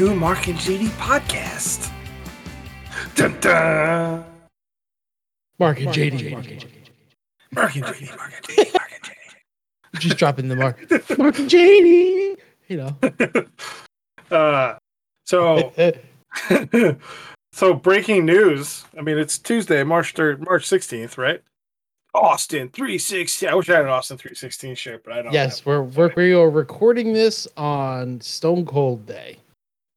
It's new Marc and JD podcast. Dun, dun. Marc and JD. Marc and JD. Marc and JD, Marc and JD, Marc and JD. Just dropping the mark. Marc and JD. You know. Uh, so, so breaking news. I mean, it's Tuesday, March third, March sixteenth, right? Austin three sixteen. I wish I had an Austin three sixteen shirt, but I don't. yes, we're, we're we are recording this on Stone Cold Day.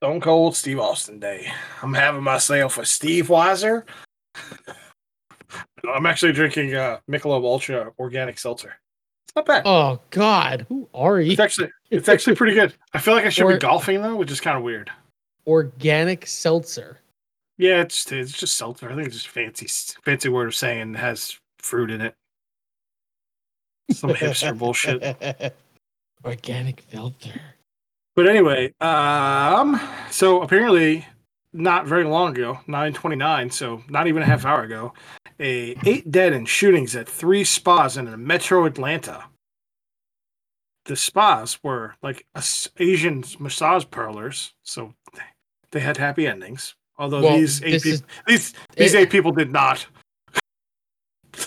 Stone Cold Steve Austin Day. I'm having myself a Steve Weiser. I'm actually drinking uh, Michelob Ultra organic seltzer. It's not bad. Oh God, who are you? It's actually it's actually pretty good. I feel like I should Or- be golfing though, which is kind of weird. Organic seltzer. Yeah, it's it's just seltzer. I think it's just fancy fancy word of saying it has fruit in it. Some hipster bullshit. Organic seltzer. But anyway, um, so apparently, not very long ago, nine twenty nine, so not even a half hour ago, a eight dead in shootings at three spas in Metro Atlanta. The spas were like Asian massage parlors, so they had happy endings. Although Well, these eight people, is- these these it- eight people did not.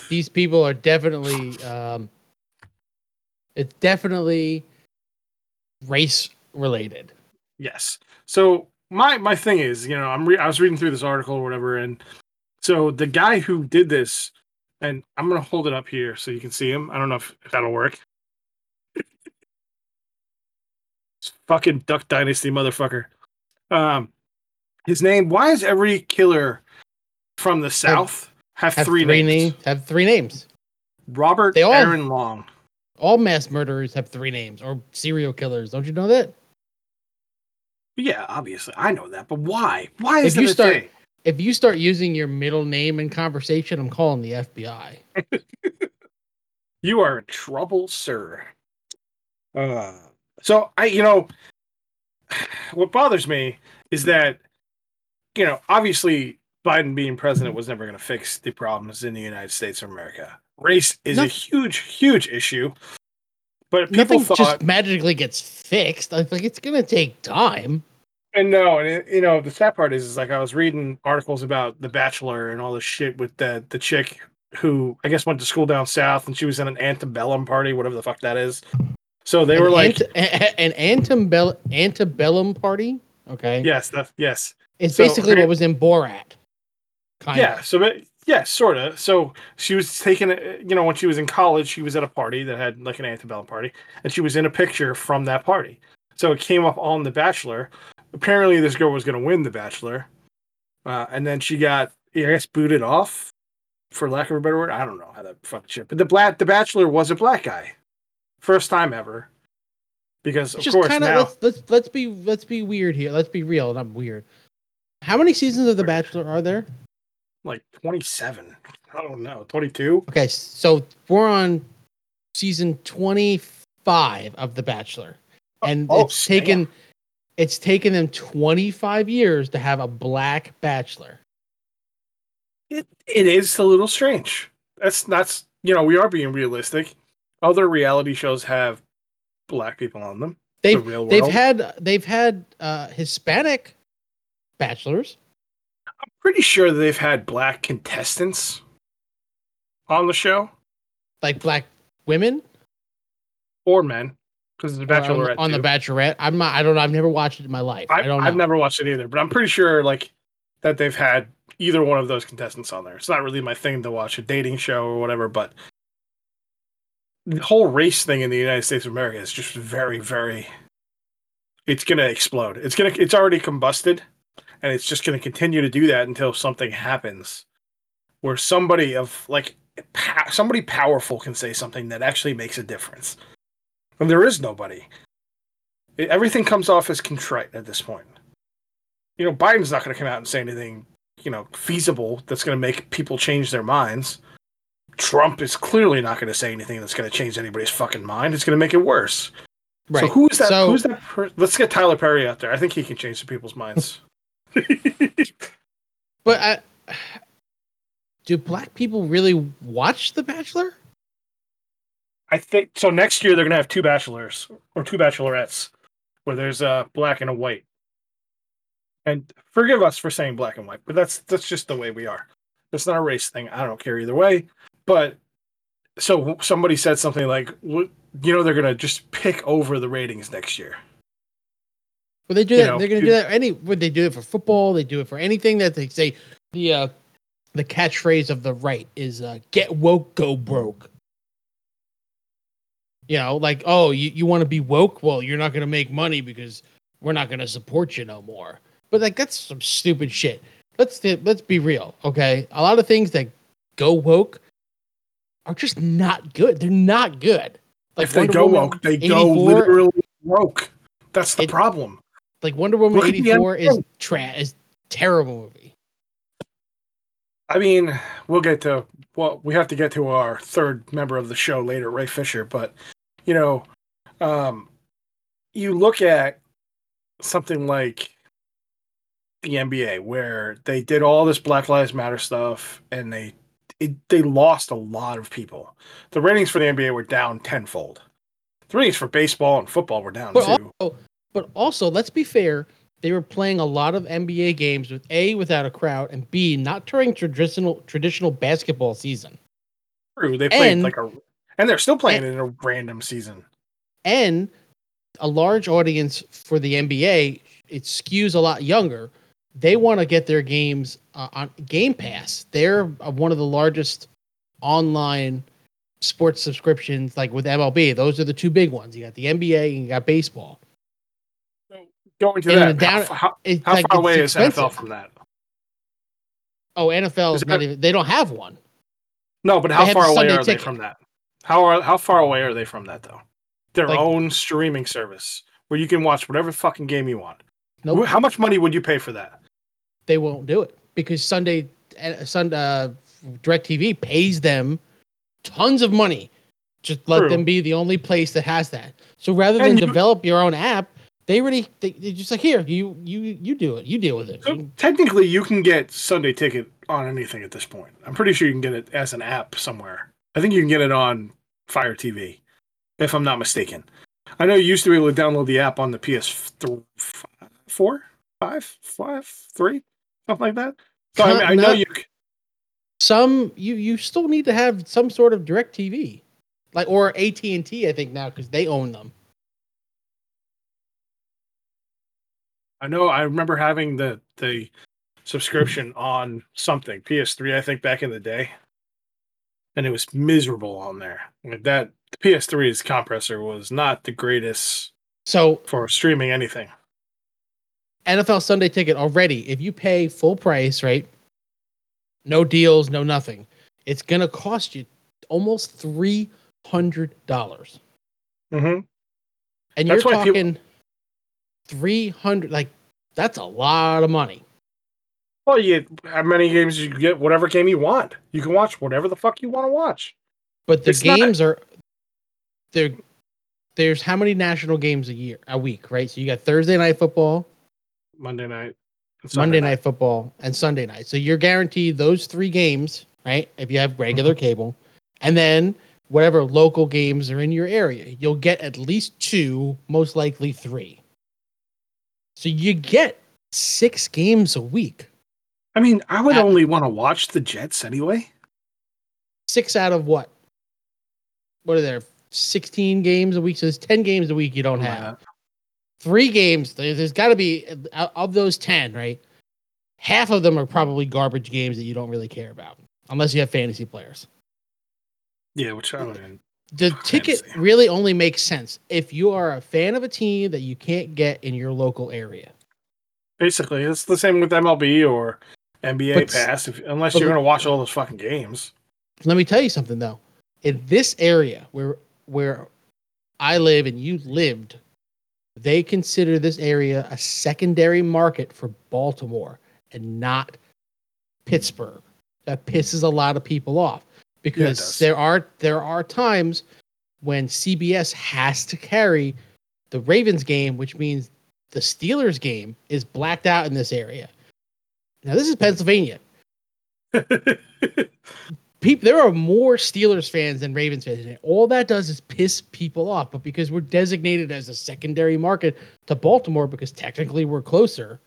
These people are definitely. Um, it's definitely race related. Yes. So my my thing is, you know, I'm re- I was reading through this article or whatever, and so the guy who did this, and I'm gonna hold it up here so you can see him. I don't know if, if that'll work. It's fucking Duck Dynasty motherfucker. Um, his name. Why is every killer from the south have, Have three, three, names? names. Have three names. Robert They all- Aaron Long. All mass murderers have three names, or serial killers. Don't you know that? Yeah, obviously I know that, but why? Why is If you a start- thing? If you start using your middle name in conversation, I'm calling the FBI. You are in trouble, sir. Uh, so I, you know, what bothers me is that, you know, obviously Biden being president was never going to fix the problems in the United States of America. Race is a huge, huge issue. But people thought, just magically gets fixed. I think it's gonna take time. and no, and it, you know, the sad part is, is like I was reading articles about The Bachelor and all this shit with the the chick who I guess went to school down south and she was in an antebellum party, whatever the fuck that is. So they An were like, ante- a- an antebellum antebellum party. Okay, yes, that, yes, it's so basically what was in Borat. Kind yeah. of. So, yeah, sort of. So she was taking, a- you know, when she was in college, she was at a party that had like an antebellum party, and she was in a picture from that party. So it came up on The Bachelor. Apparently, this girl was going to win The Bachelor, uh, and then she got, I guess, booted off, for lack of a better word. I don't know how that fucking shit. But the black, The Bachelor was a black guy, first time ever. Because of Just course kind of now, let's let's let's be let's be weird here. Let's be real, not weird. How many seasons of The Bachelor are there? Like twenty seven. I don't know, twenty two. Okay, so we're on season 25 of The Bachelor. And Oh, it's taken it's taken them 25 years to have a black bachelor. It it is a little strange. That's that's you know we are being realistic. Other reality shows have black people on them. They've real they've had they've had uh Hispanic bachelors. Pretty sure they've had black contestants on the show like black women or men because the or on, Bachelorette the- on the. Bachelorette. I'm not. I don't know. I've never watched it in my life. I, I, don't know. I've never watched it either, but I'm pretty sure like that they've had either one of those contestants on there. It's not really my thing to watch a dating show or whatever, but the whole race thing in the United States of America is just very, very. It's gonna explode. It's gonna. It's already combusted, and it's just gonna continue to do that until something happens, where somebody of like somebody powerful can say something that actually makes a difference, and there is nobody. It- everything comes off as contrite at this point you know, Biden's not going to come out and say anything, you know, feasible that's going to make people change their minds. Trump is clearly not going to say anything that's going to change anybody's fucking mind. It's going to make it worse. right. So who's that? So- who's that? Per- Let's get Tyler Perry out there. I think he can change some people's minds. But I, do black people really watch The Bachelor? I think so. Next year they're to have two bachelors or two bachelorettes, where there's a black and a white. And forgive us for saying black and white, but that's that's just the way we are. It's not a race thing. I don't care either way. But so somebody said something like, you know, they're gonna just pick over the ratings next year. Well, they do You that. know, they're going to do that. Any would they do it for football? They do it for anything that they say. The uh, the catchphrase of the right is uh, "Get woke, go broke." You know, like oh, you, you want to be woke? Well, you're not going to make money because we're not going to support you no more. But like that's some stupid shit. Let's let's be real, okay? A lot of things that go woke are just not good. They're not good. Like if they Wonder go Woman woke, they go literally woke. That's the It- problem. Like Wonder Woman Look at the eighty four is NFL. tra- is terrible movie. I mean, we'll get to well, we have to get to our third member of the show later, Ray Fisher. But you know, um, you look at something like the NBA, where they did all this Black Lives Matter stuff, and they it, they lost a lot of people. The ratings for the NBA were down tenfold. The ratings for baseball and football were down But too. also, but also, let's be fair. They were playing a lot of NBA games with a without a crowd, and b not during traditional traditional basketball season. True, they played and- like a, and they're still playing in a random season. And a large audience for the NBA, it skews a lot younger. They want to get their games uh, on Game Pass. They're uh, one of the largest online sports subscriptions, like with MLB. Those are the two big ones. You got the NBA and you got baseball. Going to that, down- how, how, how like, far away is. NFL from that? Oh, NFL Is not even. They don't have one. No, but how far away Sunday are they from that? How are how far away are they from that though? Their Like- own streaming service where you can watch whatever fucking game you want. Nope. How much money would you pay for that? they won't do it because Sunday, uh, Sun, uh, DirecTV pays them tons of money. Just let True. them be the only place that has that. So rather than you- develop your own app, they already they, just like here you you you do it. You deal with it. So technically, you can get Sunday Ticket on anything at this point. I'm pretty sure you can get it as an app somewhere. I think you can get it on Fire TV, if I'm not mistaken. I know you used to be able to download the app on the PS4, four, five, five, three, something like that. So I, mean, I know you. Some you you still need to have some sort of DirecTV, like or AT and T. I think now because they own them. I know. I remember having the the subscription on something PS3. I think back in the day, and it was miserable on there. Like that, the PS3's compressor was not the greatest So for streaming anything. NFL Sunday ticket already, if you pay full price, right? No deals, no nothing. It's gonna cost you almost three hundred dollars, Mm-hmm. and That's you're talking. people- talking three hundred. Like that's a lot of money. Well, you how many games you get, whatever game you want. You can watch whatever the fuck you want to watch. But the It's not- games are there. There's how many national games a year, a week, right? So you got Thursday night football, Monday night, Monday Sunday night football, and Sunday night. So you're guaranteed those three games, right? If you have regular Mm-hmm. cable, and then whatever local games are in your area, you'll get at least two, most likely three. So you get six games a week. I mean, I would Uh, only want to watch the Jets anyway. Six out of what? What are there? 16 games a week. So there's 10 games a week you don't have. three games. there- There's got to be of those ten, right? Half of them are probably garbage games that you don't really care about, unless you have fantasy players. Yeah, which I mean, The ticket really only makes sense if you are a fan of a team that you can't get in your local area. basically it's the same with MLB or NBA But Pass. If, unless you're going to watch all those fucking games. Let me tell you something though. In this area where where I live and you lived, they consider this area a secondary market for Baltimore and not Pittsburgh. That pisses a lot of people off because does. there are there are times when CBS has to carry the Ravens game, which means the Steelers game is blacked out in this area. Now this is Pennsylvania people there are more Steelers fans than Ravens fans. And all that does is piss people off. But because we're designated as a secondary market to Baltimore, because technically we're closer,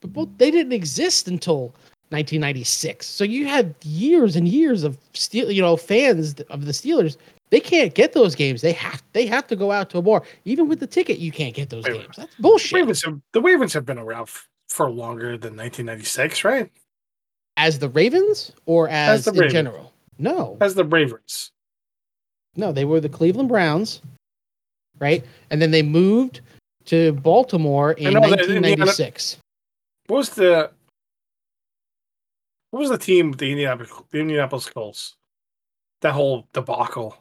but both they didn't exist until 1996. So you had years and years of steel, you know, fans of the Steelers. They can't get those games. They have they have to go out to a bar. Even with the ticket, you can't get those Wait, games. That's The bullshit. Ravens have, the Ravens have been around f- for longer than 1996, right? As the Ravens or as, the in Ravens. general? No, As the Ravens. no, they were the Cleveland Browns, right? And then they moved to Baltimore in know that Indiana- 1996. What was the what was the team? The Indianapolis, the Indianapolis Colts. That whole debacle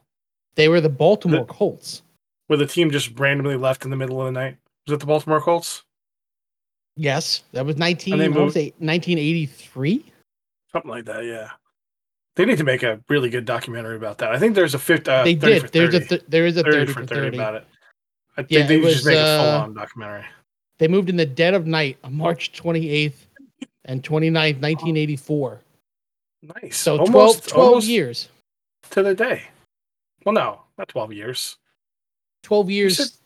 They were the Baltimore Colts. where the team just randomly left in the middle of the night. Was it the Baltimore Colts? Yes, that was 19. And they I moved- say 1983. Something like that. Yeah. They need to make a really good documentary about that. I think there's a fifth. Uh, they did. There's a 30, th- there is a 30 30 for for 30, 30. about it. I think Yeah, they just was, make a uh, full on documentary. They moved in the dead of night on March 28th and 29th, 1984. Nice. So 12, almost, 12 almost years. to the day. Well, no, not 12 years. 12 years. said-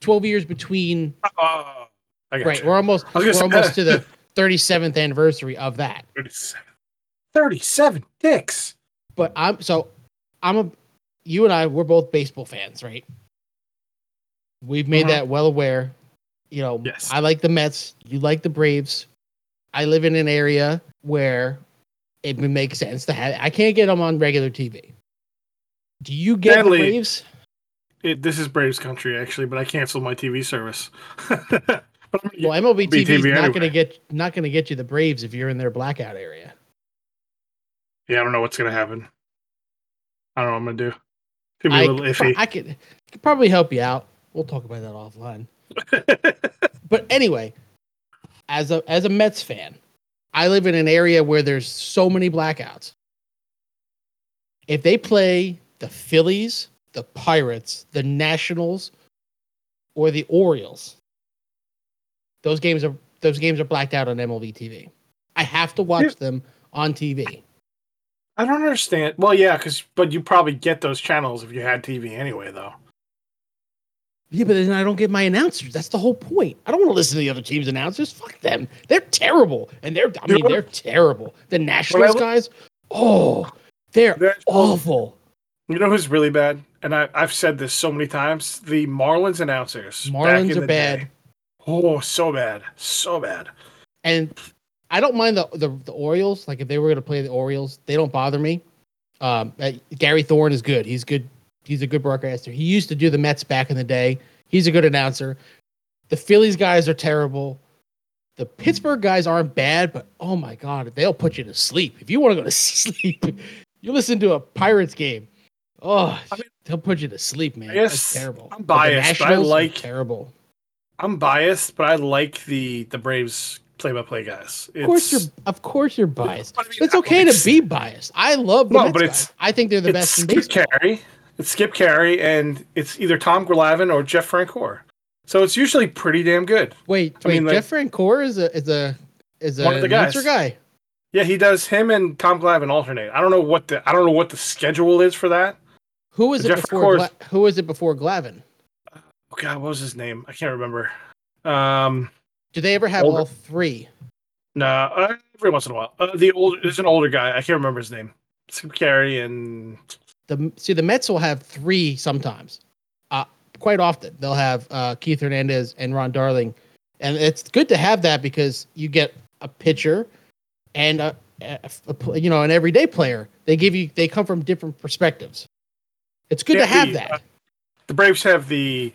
12 years between. Oh, got Right. you. We're almost we're say- almost to the 37th anniversary of that. 37. 37 dicks. But I'm so I'm a you and I we're both baseball fans, right? We've made Mhm. that well aware. You know, Yes. I like the Mets, you like the Braves. I live in an area where it would make sense to have I can't get them on regular TV. Do you get Sadly- Braves? It, this is Braves country, actually, but I canceled my TV service. Well, MLB TV is not anyway. going to get not going to get you the Braves if you're in their blackout area. yeah, I don't know what's going to happen. I don't know what I'm going to do. Could be a I, little iffy. I could, I could probably help you out. We'll talk about that offline. But anyway, as a as a Mets fan, I live in an area where there's so many blackouts. If they play the Phillies, the Pirates, the Nationals, or the Orioles, those games are those games are blacked out on MLB TV. I have to watch them on TV. I don't understand. Well, yeah, because but you probably get those channels if you had TV anyway, though. Yeah, but then I don't get my announcers. That's the whole point. I don't want to listen to the other team's announcers. Fuck them. They're terrible. And they're I mean they're terrible. The Nationals guys, oh, they're They're- awful. You know who's really bad? And I, I've said this so many times. The Marlins announcers. Marlins in are bad. day. Oh, so bad, so bad. And I don't mind the, the the Orioles. Like if they were going to play the Orioles, they don't bother me. Um, uh, Gary Thorne is good. He's good. He's a good broadcaster. He used to do the Mets back in the day. He's a good announcer. The Phillies guys are terrible. The Pittsburgh guys aren't bad, but oh my god, they'll put you to sleep. If you want to go to sleep, you listen to a Pirates game. Oh, I mean- they'll put you to sleep, man. I That's terrible. I'm biased, but I like- terrible. I'm biased, but I like the the Braves play-by-play guys. Of course, you're of course you're biased. I mean, it's okay to be biased. I love the No, Mets but guys. it's- I think they're the it's best in baseball. Caray. It's Skip Caray, and it's either Tom Glavine or Jeff Francoeur. So it's usually pretty damn good. Wait, I wait. mean, like- Jeff Francoeur is a is a is a One of the guys. guy. Yeah, he does. Him and Tom Glavine alternate. I don't know what the I don't know what the schedule is for that. Who was it Jeff before? Gla- who was it before Glavine? Oh God, what was his name? I can't remember. Um, Do they ever have Older. all three? no, uh, every once in a while. Uh, the old there's an older guy. I can't remember his name. Skip Caray and The see the Mets will have three sometimes. Uh, quite often they'll have uh, Keith Hernandez and Ron Darling, and it's good to have that because you get a pitcher and a, a- a you know an everyday player. They give you they come from different perspectives. It's good to have the, that. uh, the Braves have the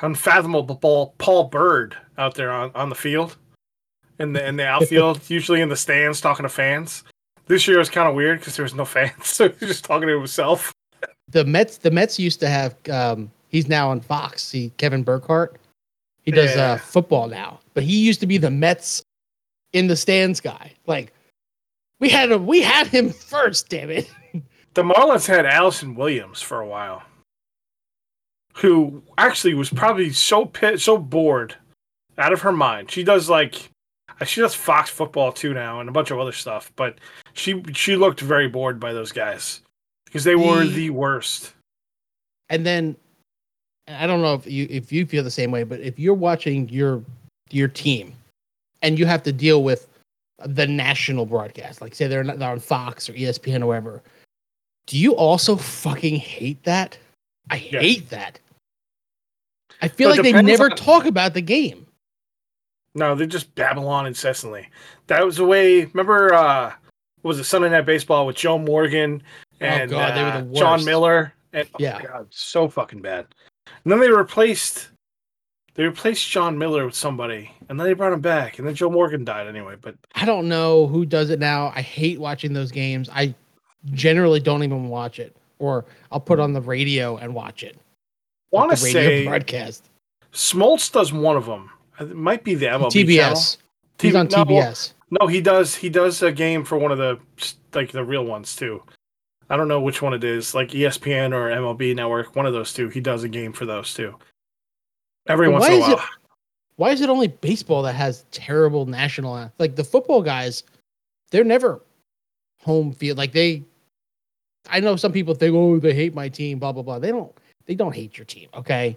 unfathomable Paul, Paul Byrd out there on, on the field in the in the outfield, usually in the stands talking to fans. This year was kind of weird because there was no fans, so he was just talking to himself. the Mets the Mets used to have um he's now on Fox. He Kevin Burkhardt. He does Yeah. uh football now. But he used to be the Mets in the stands guy. Like we had him we had him first, damn it. The Marlins had Allison Williams for a while, who actually was probably so pit, so bored out of her mind. She does like uh, she does Fox football too now and a bunch of other stuff, but she she looked very bored by those guys because they were The- worst. And then I don't know if you if you feel the same way, but if you're watching your your team, and you have to deal with the national broadcast, like say they're not they're on Fox or ESPN or whatever. Do you also fucking hate that? I Yes. hate that. I feel like they never on- talk about the game. No, they just babble on incessantly. That was the way. Remember, uh, was it Sunday Night Baseball with Joe Morgan and Oh, God, uh, the Jon. Miller? And oh Yeah. God, so fucking bad. And then they replaced they replaced Jon Miller with somebody, and then they brought him back, and then Joe Morgan died anyway. But I don't know who does it now. I hate watching those games. I generally don't even watch it, or I'll put on the radio and watch it. want to say broadcast. Smoltz does one of them. It might be the MLB channel. TBS. He's T- on TBS. No, he does. He does a game for one of the like the real ones too. I don't know which one it is, like ESPN or MLB Network. One of those two. He does a game for those two. Every But once why in a is while. it- Why is it only baseball that has terrible national like the football guys? They're never home field. Like they, I know some people think, oh, they hate my team, blah blah blah. They don't. They don't hate your team. Okay.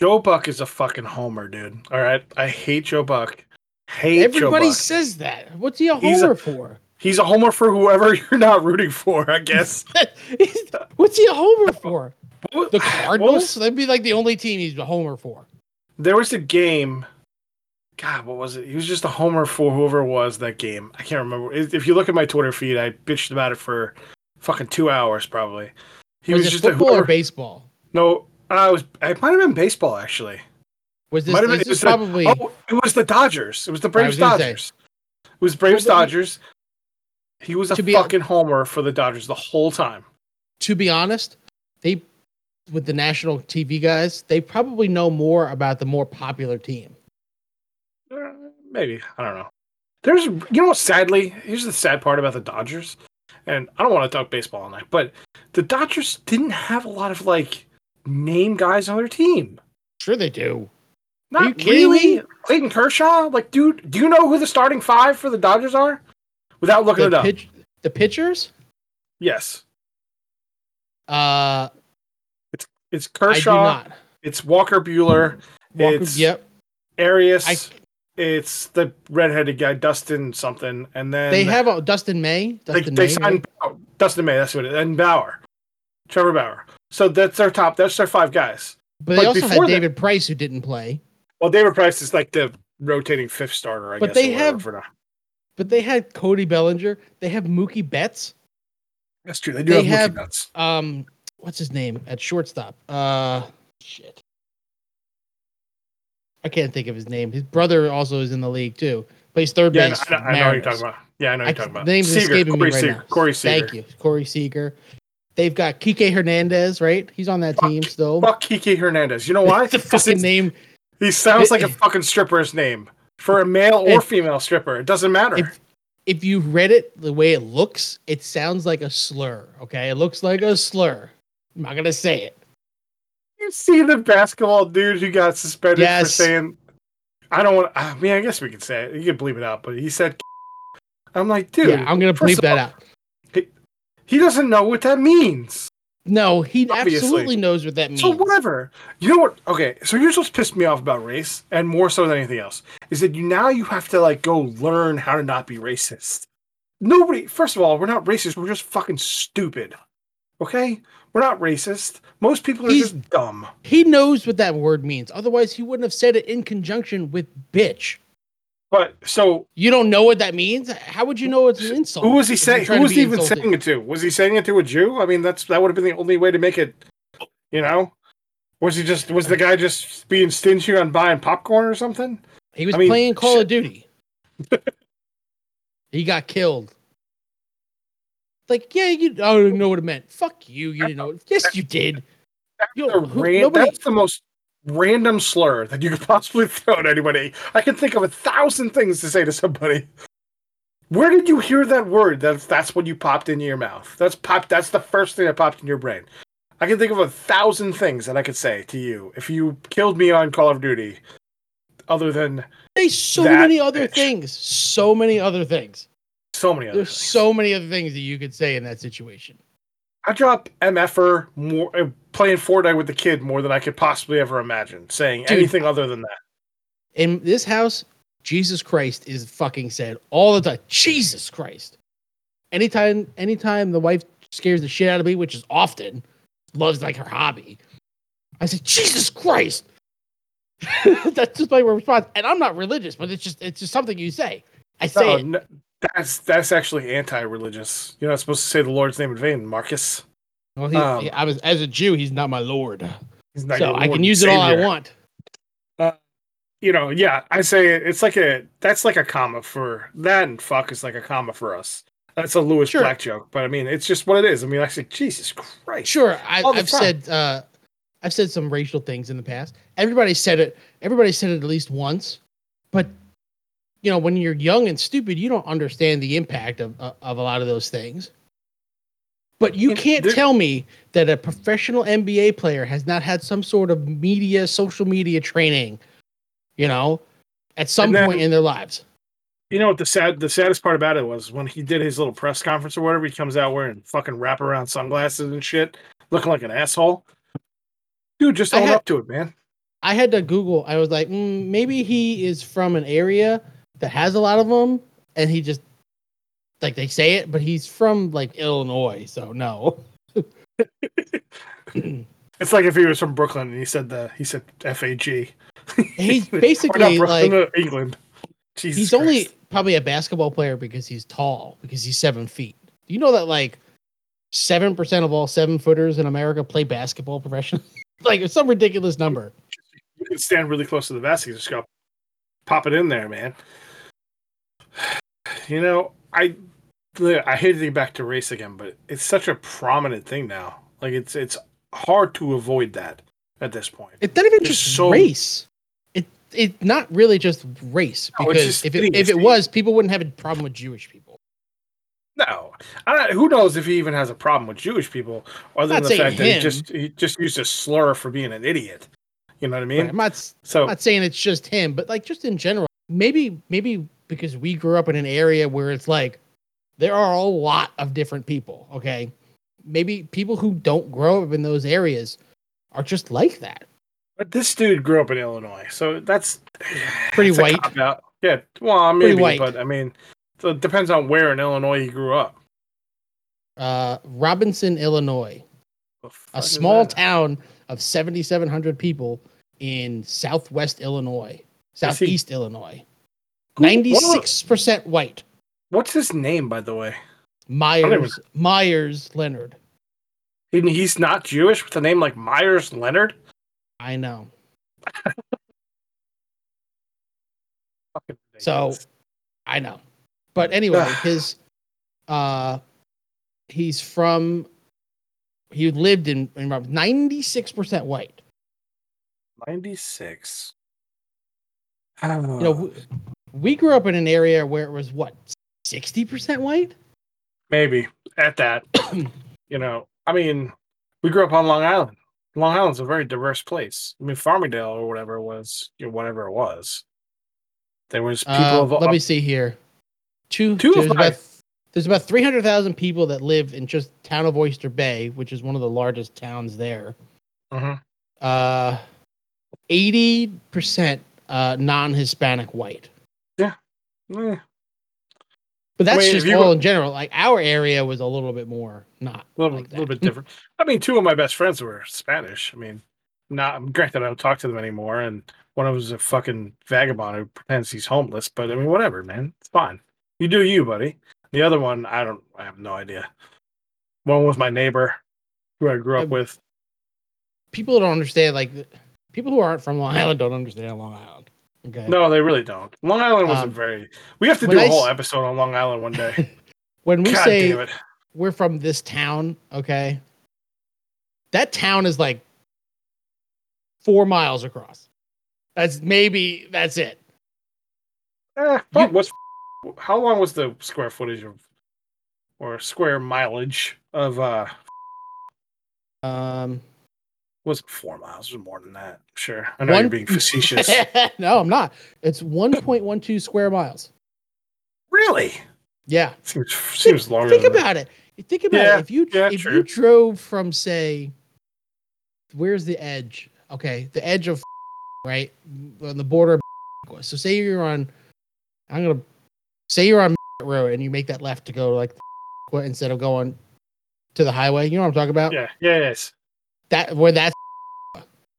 Joe Buck is a fucking homer, dude. All right, I hate Joe Buck. Hate Everybody says that. What's he a He's a- homer for? He's a homer for whoever you're not rooting for, I guess. What's he a homer for? The Cardinals? That'd be like the only team he's a homer for. there was a game. God, what was it? He was just a homer for whoever it was that game. I can't remember. If you look at my Twitter feed, I bitched about it for fucking two hours probably. He was, was, just a football or baseball? no, I was. It might have been baseball actually. Was this, been. this it is was the- probably oh, it was the Dodgers. It was the Braves was gonna say. Dodgers. It was Braves Well, Dodgers. He was a fucking homer for the Dodgers the whole time. to be honest, they with the national TV guys, they probably know more about the more popular team. Uh, Maybe I don't know. There's, you know, sadly, here's the sad part about the Dodgers, and I don't want to talk baseball all night, but the Dodgers didn't have a lot of like name guys on their team. Sure, they do. Not you kidding really. me? Clayton Kershaw, like, dude, do you know who the starting five for the Dodgers are? Without looking The it up, pitch, the pitchers. yes, Uh, it's I do Kershaw. not. It's Walker Buehler. Walker, It's- yep. Urías. I- it's the redheaded guy, Dustin something, and then They have a Dustin May. they, Dustin they May. signed Bauer- Dustin May. That's what it is, and Bauer, Trevor Bauer. So that's their top. That's their five guys. but but they also had before that- David Price who didn't play. Well, David Price is like the rotating fifth starter. I But guess. they have-. But they had Cody Bellinger. They have Mookie Betts. That's true. They do they have, have- Mookie Betts. Um, what's his name at shortstop? Uh, shit. I can't think of his name. His brother also is in the league too. Plays third Yeah, base. I know, I know what you're talking about. Yeah, I know what you're talking about. the name's Seager, escaping Corey me right Seager. now. Corey Seager. Thank you, Corey Seager. They've got Kike Hernandez, right? He's on that Fuck. team still. Fuck Kiki Hernandez. You know why? the fucking name. He sounds like a fucking stripper's name for a male or female stripper. It doesn't matter. If if you read it the way it looks, it sounds like a slur. Okay, it looks like a slur. I'm not gonna say it. you see the basketball dude who got suspended for saying, "I don't want." I mean, I guess we could say it. You can bleep it out, but he said, "I'm like, dude, yeah, I'm gonna bleep that all, out. He doesn't know what that means. No, he Obviously. absolutely knows what that means. So whatever. You know what? Okay, so here's what's pissed me off about race, and more so than anything else, is that you now you have to like go learn how to not be racist. Nobody. First of all, we're not racist. We're just fucking stupid. Okay, we're not racist. Most people are He's- just dumb. He knows what that word means. Otherwise, he wouldn't have said it in conjunction with bitch. But so You don't know what that means? How would you know it's an insult? who was he saying? Who was he even saying it to? Was he saying it to a Jew? I mean, that's that would have been the only way to make it. You know, was he just was the guy just being stingy on buying popcorn or something? He was I mean, playing Call shit. of Duty. he got killed. Like, yeah, you I don't know what it meant. Fuck you. You didn't know. Yes, you did. Yo, who- nobody- that's the most random slur that you could possibly throw at anybody. I can think of a thousand things to say to somebody. Where did you hear that word? That's that's what you popped into your mouth. That's pop. That's the first thing that popped in your brain. I can think of a thousand things that I could say to you if you killed me on Call of Duty. Other than There's so That many other things. So many other things. so many other There's things. so many other things that you could say in that situation. I drop MFer more uh, playing Fortnite with the kid more than I could possibly ever imagine. Saying Dude. anything other than that. In this house, Jesus Christ is fucking said all the time. Jesus Christ. Anytime, anytime the wife scares the shit out of me, which is often, loves like her hobby. I say, Jesus Christ. That's just my response. And I'm not religious, but it's just it's just something you say. I say No, it. no, that's that's actually anti-religious. You're not supposed to say the Lord's name in vain, Marcus. Well, he, um, I was as a Jew, he's not my lord. He's not So your I can use it all I want. You know, yeah, I say it, it's like a that's like a comma for that, and fuck is like a comma for us. That's a Lewis Sure. Black joke, but I mean, it's just what it is. I mean, I say, Jesus Christ. Sure, I, I've time. said uh, I've said some racial things in the past. Everybody said it. Everybody said it at least once. But you know, when you're young and stupid, you don't understand the impact of of, a lot of those things. But you And can't tell me that a professional NBA player has not had some sort of media, social media training. You know, at some then- point in their lives. You know what the sad the saddest part about it was when he did his little press conference or whatever, he comes out wearing fucking wraparound sunglasses and shit, looking like an asshole. Dude, just own had- up to it, man. I had to Google. I was like, mm, maybe he is from an area that has a lot of them, and he just like they say it, but he's from like Illinois, so no. It's like if he was from Brooklyn and he said the he said F A G. He's basically Brooklyn, like England. Jesus he's only probably a basketball player because he's tall, because he's seven feet. Do you know that like seven percent of all seven footers in America play basketball professionally? like it's some ridiculous number. you can stand really close to the basket, just go pop it in there, man. You know, I I hate to get back to race again, but it's such a prominent thing now. Like it's it's hard to avoid that at this point. It's not even It's just so- race. It it's not really just race No, because just if it, if it was, people wouldn't have a problem with Jewish people. No, I, who knows if he even has a problem with Jewish people, other than the fact that he just he just used a slur for being an idiot. You know what I mean? Right, I'm not So I'm not saying it's just him, but like just in general, maybe maybe because we grew up in an area where it's like there are a lot of different people. Okay, maybe people who don't grow up in those areas are just like that. But this dude grew up in Illinois, so that's Pretty a white. Yeah, well, maybe, but I mean, so it depends on where in Illinois he grew up. Uh, Robinson, Illinois, a small town of 7,700 people in Southwest Illinois. Southeast Illinois. Are- 96% white. What's his name, by the way? Meyers, Meyers Leonard. He- He's not Jewish with a name like Meyers Leonard. I know. So. I know. But anyway, his uh he's from he lived in, in 96% white. ninety six. I don't know, we, grew up in an area where it was what 60% white? maybe at that. you know, I mean, we grew up on Long Island. Long Island's a very diverse place. I mean, Farmingdale or whatever it was, you know, whatever it was. There was people Uh, of let up- me see here. Two, Two of there's about there's about 300,000 people that live in just town of Oyster Bay, which is one of the largest towns there. Mhm. Uh 80% uh non-Hispanic white. Eh, But that's if just all go- in general. Like our area was a little bit more not a little, like little bit different. I mean, two of my best friends were Spanish. I mean, not granted, I don't talk to them anymore, and one of them is a fucking vagabond who pretends he's homeless. But I mean, whatever, man, it's fine. You do you, buddy. The other one, I don't, I have no idea. One was my neighbor, who I grew up with. People don't understand. Like people who aren't from Long Island don't understand Long Island. Okay. No, they really don't. Long Island wasn't Um, very. We have to do a I whole s- episode on Long Island one day. When we God say we're from this town, okay, that town is like four miles across. That's maybe that's it. Eh, fuck, what's how long was the square footage of or square mileage of uh Um, was it four miles or more than that? Sure. I know One- you're being facetious. no, I'm not. It's 1.12 square miles. really? Yeah. Seems seems longer. Think than that. about it. Think about Yeah, it. If you yeah, if true. you drove from say, where's the edge? Okay, the edge of right on the border, So say you're on, I'm gonna say you're on road and you make that left to go like instead of going to the highway. You know what I'm talking about? Yeah, yeah, yes. That where that's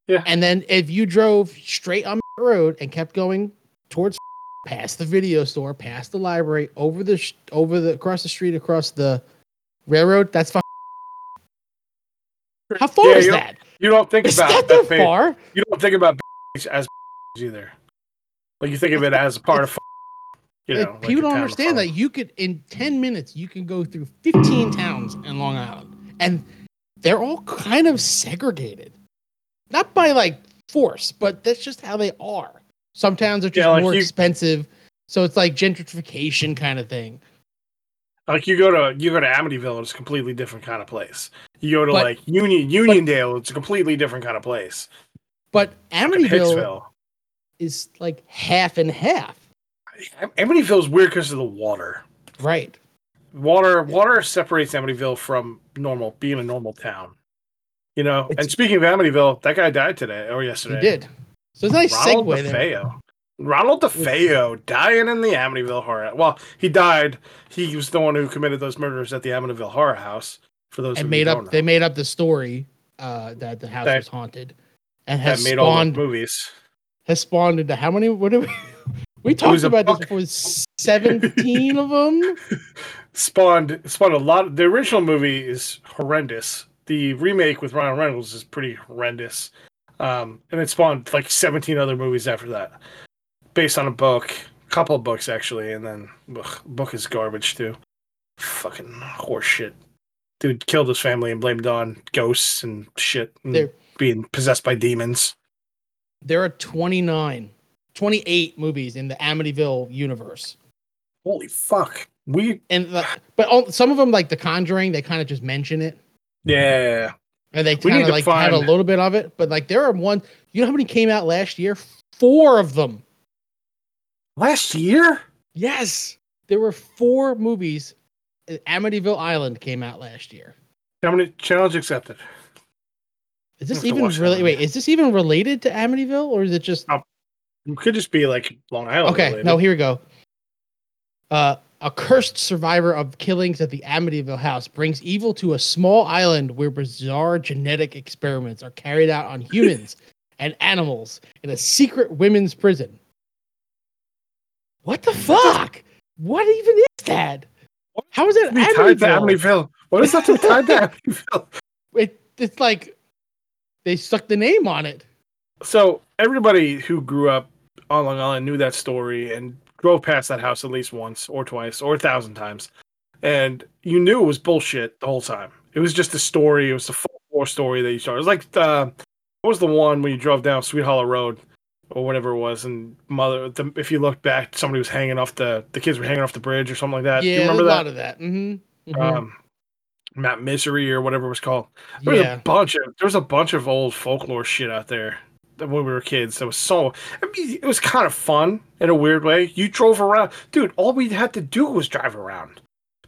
Yeah. And then if you drove straight on the road and kept going towards past the video store, past the library, over the sh- over the across the street, across the railroad, that's fine. How far Yeah, is you that? You don't think It's about not that that far. You don't think about as either. Like you think of it as part of. You know, Like, like people a don't understand that you could in 10 minutes you can go through 15 towns in long island and they're all kind of segregated not by like force but that's just how they are some towns are just Yeah, like more you- expensive so it's like gentrification kind of thing Like you go to you go to Amityville, it's a completely different kind of place. You go to But- like Union Uniondale, it's a completely different kind of place. but amityville is like half and half Am- Amityville's weird because of the water. right Water water separates Amityville from normal being a normal town. You know, and speaking of Amityville, that guy died today or yesterday. he did so it's a nice Ronald segue there. DeFeo. Ronald DeFeo dying in the Amityville horror. Well, he died. He was the one who committed those murders at the Amityville horror house. For those and who made up know. they made up the story uh, that the house That- was haunted and has made all spawned the movies. has spawned into how many? What do we? We talked about this before. Seventeen of them. Spawned spawned a lot. The original movie is horrendous. The remake with Ryan Reynolds is pretty horrendous. Um, and it spawned like 17 other movies after that, based on a book, a couple of books actually, and then ugh, book is garbage too. Fucking horseshit. Dude killed his family and blamed on ghosts and shit, and There- being possessed by demons. There are 29, 28 movies in the Amityville universe, Holy fuck! We and the, but all, some of them, like The Conjuring, they kind of just mention it, yeah. and they kind of like had a little bit of it. But like, there are one. You know how many came out last year? Four of them. Last year, Yes, there were four movies. uh, Amityville Island came out last year. how many challenge accepted? Is this even really? Wait, is this even related to Amityville, or is it just It could just be like Long Island. Okay, related. no, here we go. Uh, a cursed survivor of killings at the Amityville house brings evil to a small island where bizarre genetic experiments are carried out on humans and animals in a secret women's prison. What the fuck? What even is that? How is it Be tied to Amityville? Amityville. What is that to tied to Amityville? It, it's like they stuck the name on it. So everybody who grew up on Long Island knew that story and drove past that house at least once or twice or a thousand times, and you knew it was bullshit the whole time. It was just a story. It was a folklore story that you saw. It was like the what was the one when you drove down Sweet Hollow Road or whatever it was, and mother. The, if you look back, somebody was hanging off the the kids were hanging off the bridge or something like that. Do yeah, you remember a that? lot of that. Mm-hmm. um, Mount Misery or whatever it was called. There was yeah. a bunch of there was a bunch of old folklore shit out there when we were kids. That was so. I mean, it was kind of fun in a weird way. You drove around, dude. All we had to do was drive around.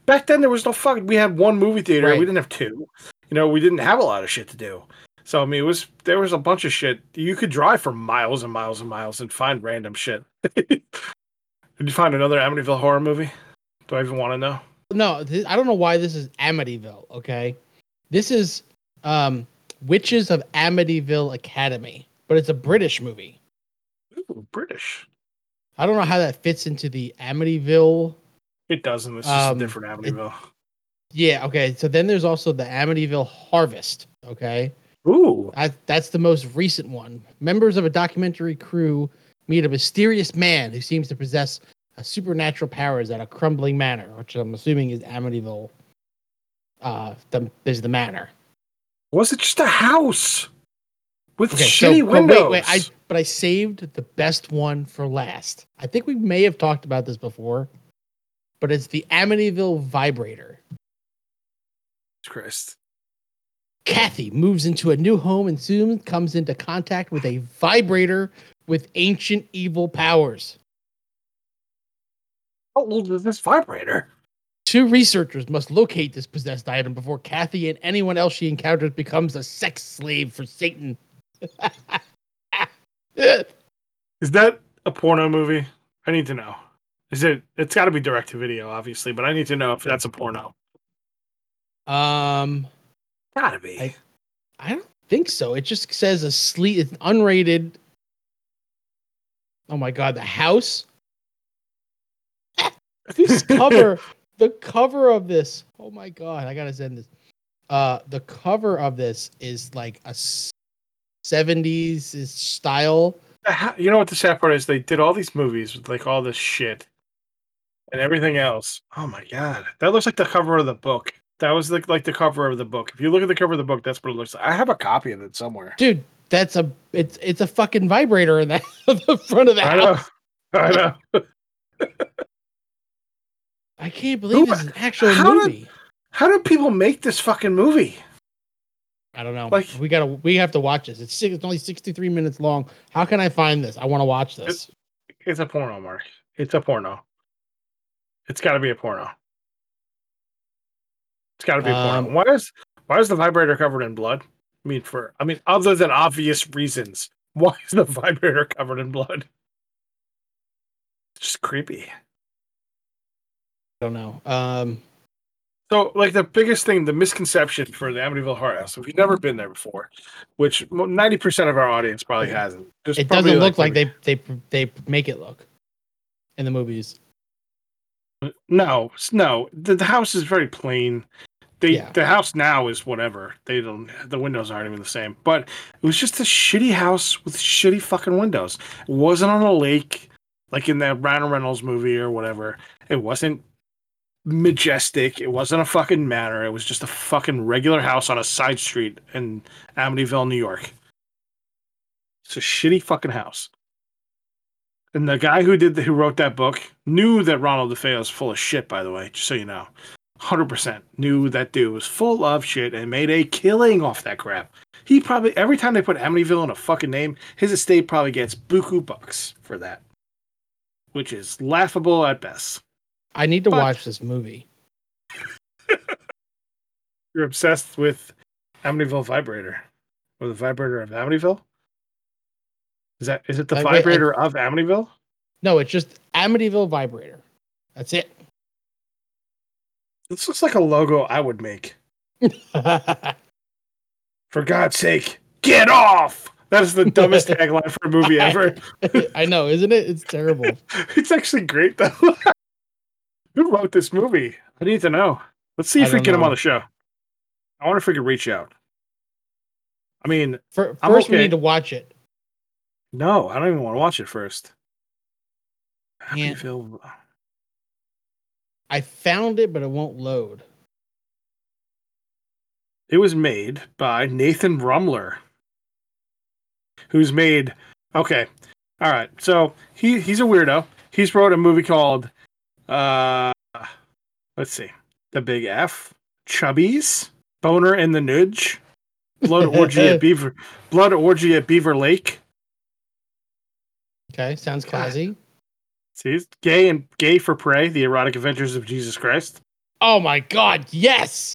Back then, there was no fucking. We had one movie theater. Right. We didn't have two. You know, we didn't have a lot of shit to do. So I mean, it was there was a bunch of shit. You could drive for miles and miles and miles and find random shit. Did you find another Amityville horror movie? Do I even want to know? no, th- I don't know why this is Amityville. Okay, this is um, Witches of Amityville Academy, but it's a British movie. Ooh, British. I don't know how that fits into the Amityville. It doesn't. It's just Um, a different Amityville. Yeah, okay. So then there's also the Amityville Harvest. Okay, Ooh. I, that's the most recent one. Members of a documentary crew meet a mysterious man who seems to possess a supernatural powers at a crumbling manor, which I'm assuming is Amityville. Uh, the, there's the manor. Was it just a house with Okay, shitty so, windows? wait, wait, I but I saved the best one for last. I think we may have talked about this before, but it's the Amityville vibrator. Christ. Kathy moves into a new home and soon comes into contact with a vibrator with ancient evil powers. How old is this vibrator? Two researchers must locate this possessed item before Kathy and anyone else she encounters becomes a sex slave for Satan. Is that a porno movie? I need to know. Is it? It's got to be direct to video, obviously, but I need to know if that's a porno. Um, Gotta be. I- I don't think so. It just says a sleep. It's unrated. Oh my god, the house. This cover, the cover of this. Oh my god, I gotta send this. Uh, the cover of this is like a seventies style. You know what the sad part is? They did all these movies with like all this shit and everything else. Oh my god, that looks like the cover of the book. That was like like the cover of the book. If you look at the cover of the book, that's what it looks like. I have a copy of it somewhere. Dude, that's a it's it's a fucking vibrator in that the front of the I know. house. I know. I can't believe Who- this is an actual how did- movie. How do people make this fucking movie? I don't know. Like- we gotta we have to watch this. It's six, it's only sixty three minutes long. How can I find this? I want to watch this. It's a porno, Mark. It's a porno. It's got to be a porno. It's got to be a porno. Um, Why is why is the vibrator covered in blood? I mean, for I mean, other than obvious reasons, why is the vibrator covered in blood? It's just creepy. I don't know. Um, So, like the biggest thing, the misconception for the Amityville Horror House, if you've never been there before, which ninety percent of our audience probably hasn't, just it doesn't look like maybe- they they they make it look in the movies. No, no. The, the house is very plain. They Yeah. the house now is whatever. They don't. The windows aren't even the same. But it was just a shitty house with shitty fucking windows. It wasn't on a lake like in that Ryan Reynolds movie or whatever. It wasn't majestic. It wasn't a fucking manor. It was just a fucking regular house on a side street in Amityville, New York. It's a shitty fucking house. And the guy who did the, who wrote that book knew that Ronald DeFeo is full of shit. By the way, just so you know, hundred percent knew that dude was full of shit and made a killing off that crap. He probably every time they put Amityville in a fucking name, his estate probably gets buku bucks for that, which is laughable at best. I need to But- watch this movie. You're obsessed with Amityville vibrator, or the vibrator of Amityville. Is that is it the I- wait, I- vibrator of Amityville? No, it's just Amityville vibrator. That's it. This looks like a logo I would make. For God's sake, get off! That is the dumbest tagline for a movie ever. I know, isn't it? It's terrible. It's actually great though. Who wrote this movie? I need to know. Let's see if we get him on the show. I wonder if we could reach out. I mean, I'm First, we need to watch it. no, I don't even want to watch it first. Can't- Amityville. I found it, but it won't load. It was made by Nathan Rumler, who's made. Okay, all right. So he he's a weirdo. He's wrote a movie called, uh, let's see, The Big F, Chubbies, Boner and the Nudge, Blood Orgy at Beaver, Blood Orgy at Beaver Lake. Okay, sounds classy. See, it's gay and gay for prey. The erotic adventures of Jesus Christ. Oh my god, yes!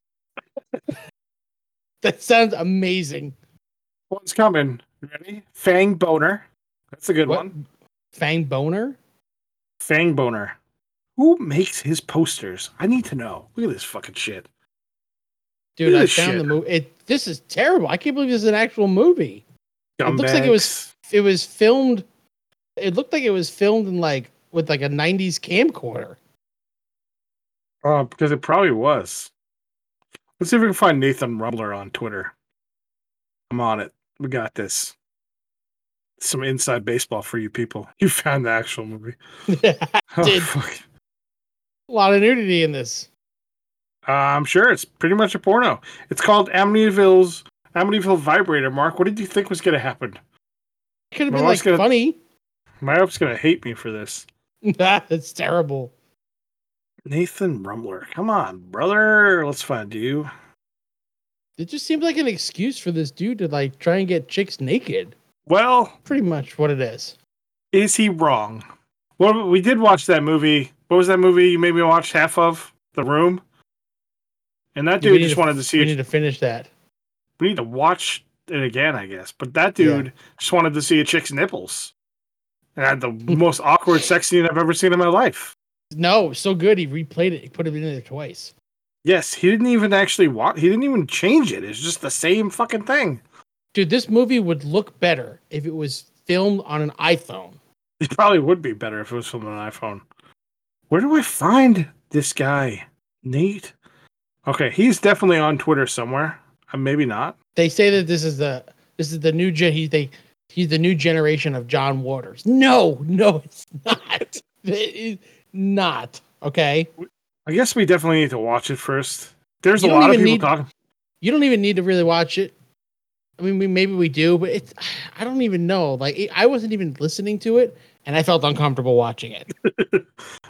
that sounds amazing. One's coming. Ready? Fang Boner. That's a good What? one. Fang Boner? Fang Boner. Who makes his posters? I need to know. Look at this fucking shit. Dude, I found shit. the movie. It this is terrible. I can't believe this is an actual movie. It looks like it was- It was filmed it looked like it was filmed in like with like a 90s camcorder. Oh, because it probably was. Let's see if we can find Nathan Rumler on Twitter. I'm on it. We got this. Some inside baseball for you people. You found the actual movie. Oh, Did. fuck. A lot of nudity in this. Uh, I'm sure it's pretty much a porno. It's called Amityville's Amityville Vibrator. Mark, what did you think was going to happen? It could have been like gonna- funny. My wife's going to hate me for this. That's terrible. Nathan Rumler. Come on, brother. Let's find you. It just seems like an excuse for this dude to like try and get chicks naked. Well, Pretty much what it is. is he wrong? Well, we did watch that movie. What was that movie you made me watch half of? The Room. And that dude just to- wanted to see We it. need to finish that. we need to watch it again, I guess. But that Yeah. dude just wanted to see a chick's nipples. and had the most awkward sex scene I've ever seen in my life. No, so good. He replayed it. He put it in there twice. Yes, he didn't even actually watch. He didn't even change it. It's just the same fucking thing. Dude, this movie would look better if it was filmed on an iPhone. It probably would be better if it was filmed on an iPhone. Where do I find this guy, Nate? Okay, he's definitely on Twitter somewhere. Uh, maybe not. They say that this is the this is the new gen. He they he's the new generation of John Waters. No, no, it's not. it is not. Okay. I guess we definitely need to watch it first. There's You a lot of people need- talking. You don't even need to really watch it. I mean, we, maybe we do, but it's I don't even know. Like it, I wasn't even listening to it, and I felt uncomfortable watching it.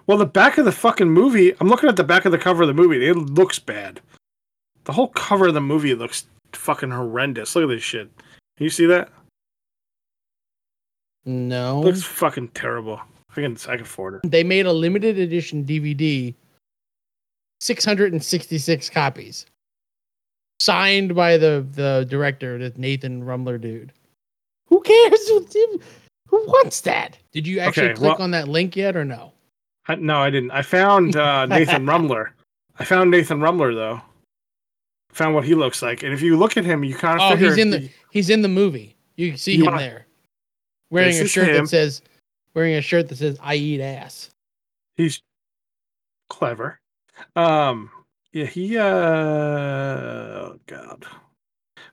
Well, the back of the fucking movie, I'm looking at the back of the cover of the movie. It looks bad. The whole cover of the movie looks fucking horrendous. Look at this shit. Can you see that? No, looks fucking terrible. I can I can afford it. they made a limited edition DVD, 666 copies, signed by the the director, the Nathan Rumler dude. Who cares? Who, who wants that? Did you actually Okay, click well- on that link yet, or no? I, no, I didn't. I found uh, Nathan Rumler. I found Nathan Rumler though. Found what he looks like, and if you look at him, you kind of Oh, figure he's in the he's in the movie. You see You him wanna- there, wearing a shirt him. that says wearing a shirt that says "I eat ass." he's clever. Um, yeah, he. Uh, oh God,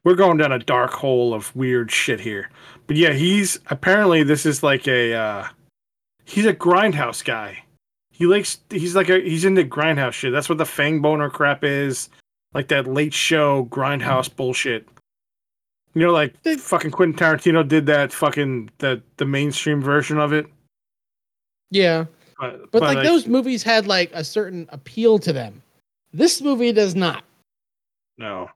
we're going down a dark hole of weird shit here. But yeah, he's apparently this is like a. Uh, he's a grindhouse guy. He likes. He's like a. He's into grindhouse shit. That's what the fang boner crap is. Like that late show grindhouse bullshit. You know, like fucking Quentin Tarantino did that fucking the the mainstream version of it. Yeah, But, but, like, those movies had like a certain appeal to them. This movie does not. No.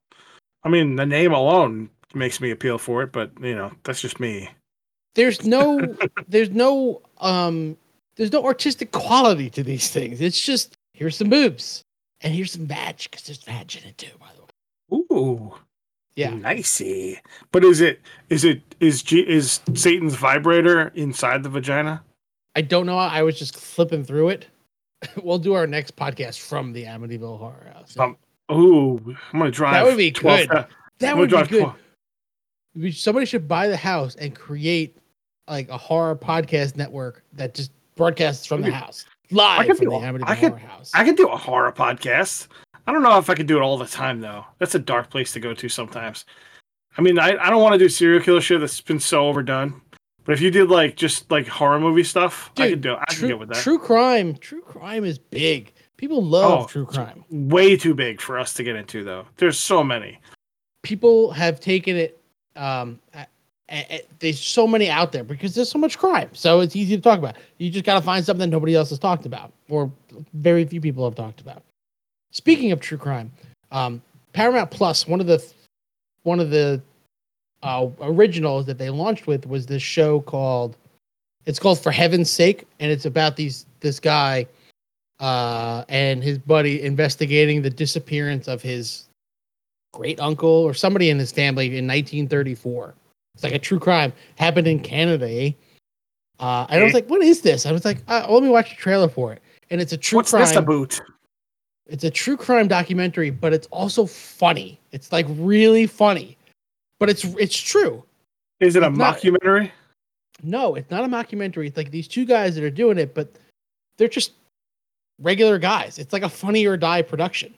I mean, the name alone makes me appeal for it, but you know, that's just me. There's no there's no um there's no artistic quality to these things. It's just here's some boobs and here's some vag because there's vag in it too. By the way, Ooh. yeah. Nicey. But is it is it is G, is Satan's vibrator inside the vagina? I don't know. I was just flipping through it. we'll do our next podcast from the Amityville Horror House. Um, Ooh, I'm gonna drive. That would be 12 good. uh, that would be good. 12 Somebody should buy the house and create like a horror podcast network that just broadcasts from the house live from do the a- Amityville I could- Horror House. I could do a horror podcast. I don't know if I could do it all the time though. That's a dark place to go to sometimes. I mean, I, I don't want to do serial killer shit that's been so overdone. But if you did like just like horror movie stuff, I Dude, could do. I could get with that. true crime. True crime is big. People love Oh, true crime. way too big for us to get into though. There's so many. People have taken it. Um, a- a- a- there's so many out there because there's so much crime. So it's easy to talk about. You just got to find something nobody else has talked about, or very few people have talked about. Speaking of true crime, um, Paramount Plus, one of the one of the uh, originals that they launched with was this show called it's called For Heaven's Sake, and it's about these this guy uh, and his buddy investigating the disappearance of his great uncle or somebody in his family in 1934. It's like a true crime happened in Canada. Eh? Uh, and I was like, "What is this?" I was like, uh, "Let me watch the trailer for it." And it's a true What's crime. this about? It's a true crime documentary, but it's also funny. It's like really funny, but it's it's true. Is it a It's not- mockumentary? No, it's not a mockumentary. It's like these two guys that are doing it, but they're just regular guys. It's like a funny or die production.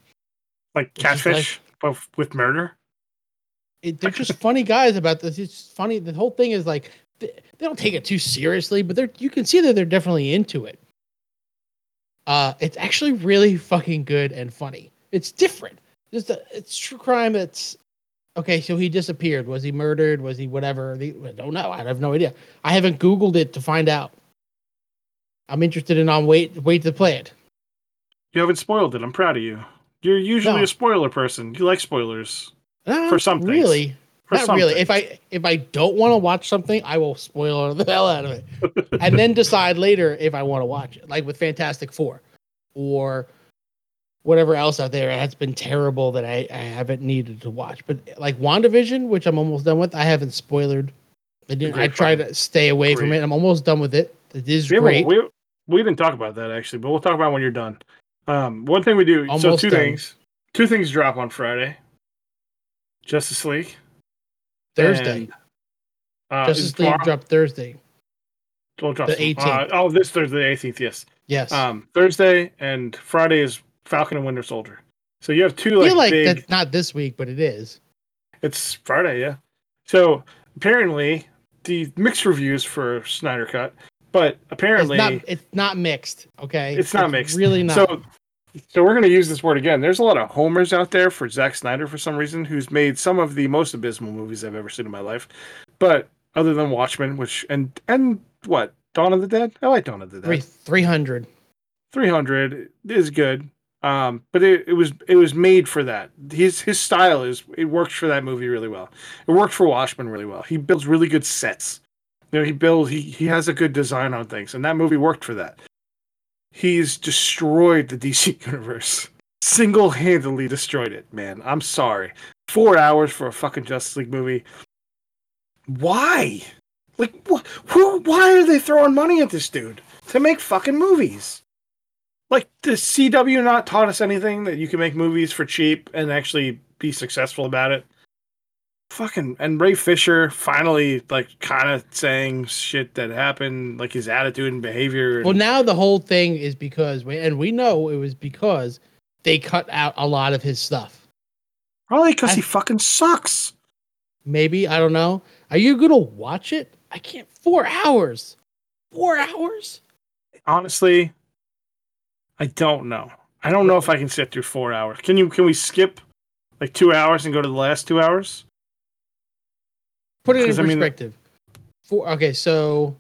Like just catfish, but with murder? It, they're just funny guys about this. It's funny. The whole thing is like they, they don't take it too seriously, but they're you can see that they're definitely into it. Uh, it's actually really fucking good and funny. It's different. It's a, it's true crime. It's okay. So he disappeared. Was he murdered? Was he whatever? The- I don't know. I have no idea. I haven't Googled it to find out. I'm interested in on wait wait to play it. You haven't spoiled it. I'm proud of you. You're usually No. a spoiler person. You like spoilers. Uh, For something. really, For not some really. things. If I if I don't want to watch something, I will spoil the hell out of it, and then decide later if I want to watch it. Like with Fantastic Four, or whatever else out there has been terrible that I, I haven't needed to watch. But like WandaVision, which I'm almost done with, I haven't spoiled I didn't. I try to stay away from it. I'm almost done with it. It is We, great. we, we didn't talk about that actually, but we'll talk about it when you're done. Um, one thing we do. so two done. things. Two things drop on Friday. Justice League. Thursday. and, uh, Justice League dropped Thursday. well, the 18th. Uh, oh, this Thursday, the 18th. Yes. Yes. Um, Thursday and Friday is Falcon and Winter Soldier. So you have two I like, feel like big. that's not this week, but it is. It's Friday, yeah. So apparently the mixed reviews for Snyder Cut, but It's apparently not. It's not mixed. Okay. It's not mixed. Really not. So, so we're going to use this word again. There's a lot of homers out there for Zack Snyder for some reason, who's made some of the most abysmal movies I've ever seen in my life. But other than Watchmen, which and and what Dawn of the Dead, I like Dawn of the Dead. Three three hundred. 300 is good, um, but it, it was it was made for that. His his style is it works for that movie really well. It worked for Watchmen really well. He builds really good sets. You know, he builds he he has a good design on things, and that movie worked for that. He's destroyed the DC universe. Single handedly destroyed it, man. I'm sorry. Four hours for a fucking Justice League movie. Why? Like, wh- who? Why are they throwing money at this dude to make fucking movies? Like, does CW not taught us anything that you can make movies for cheap and actually be successful about it? Fucking and Ray Fisher finally like kind of saying shit that happened, like his attitude and behavior. Well, now the whole thing is because, we- and we know it was because they cut out a lot of his stuff. probably because he fucking sucks. Maybe I don't know. Are you gonna watch it? I can't. Four hours. Four hours. Honestly, I don't know. I don't know if I can sit through four hours. Can you? Can we skip like two hours and go to the last two hours? Put it in 'Cause, I mean- perspective. Four. Okay, so,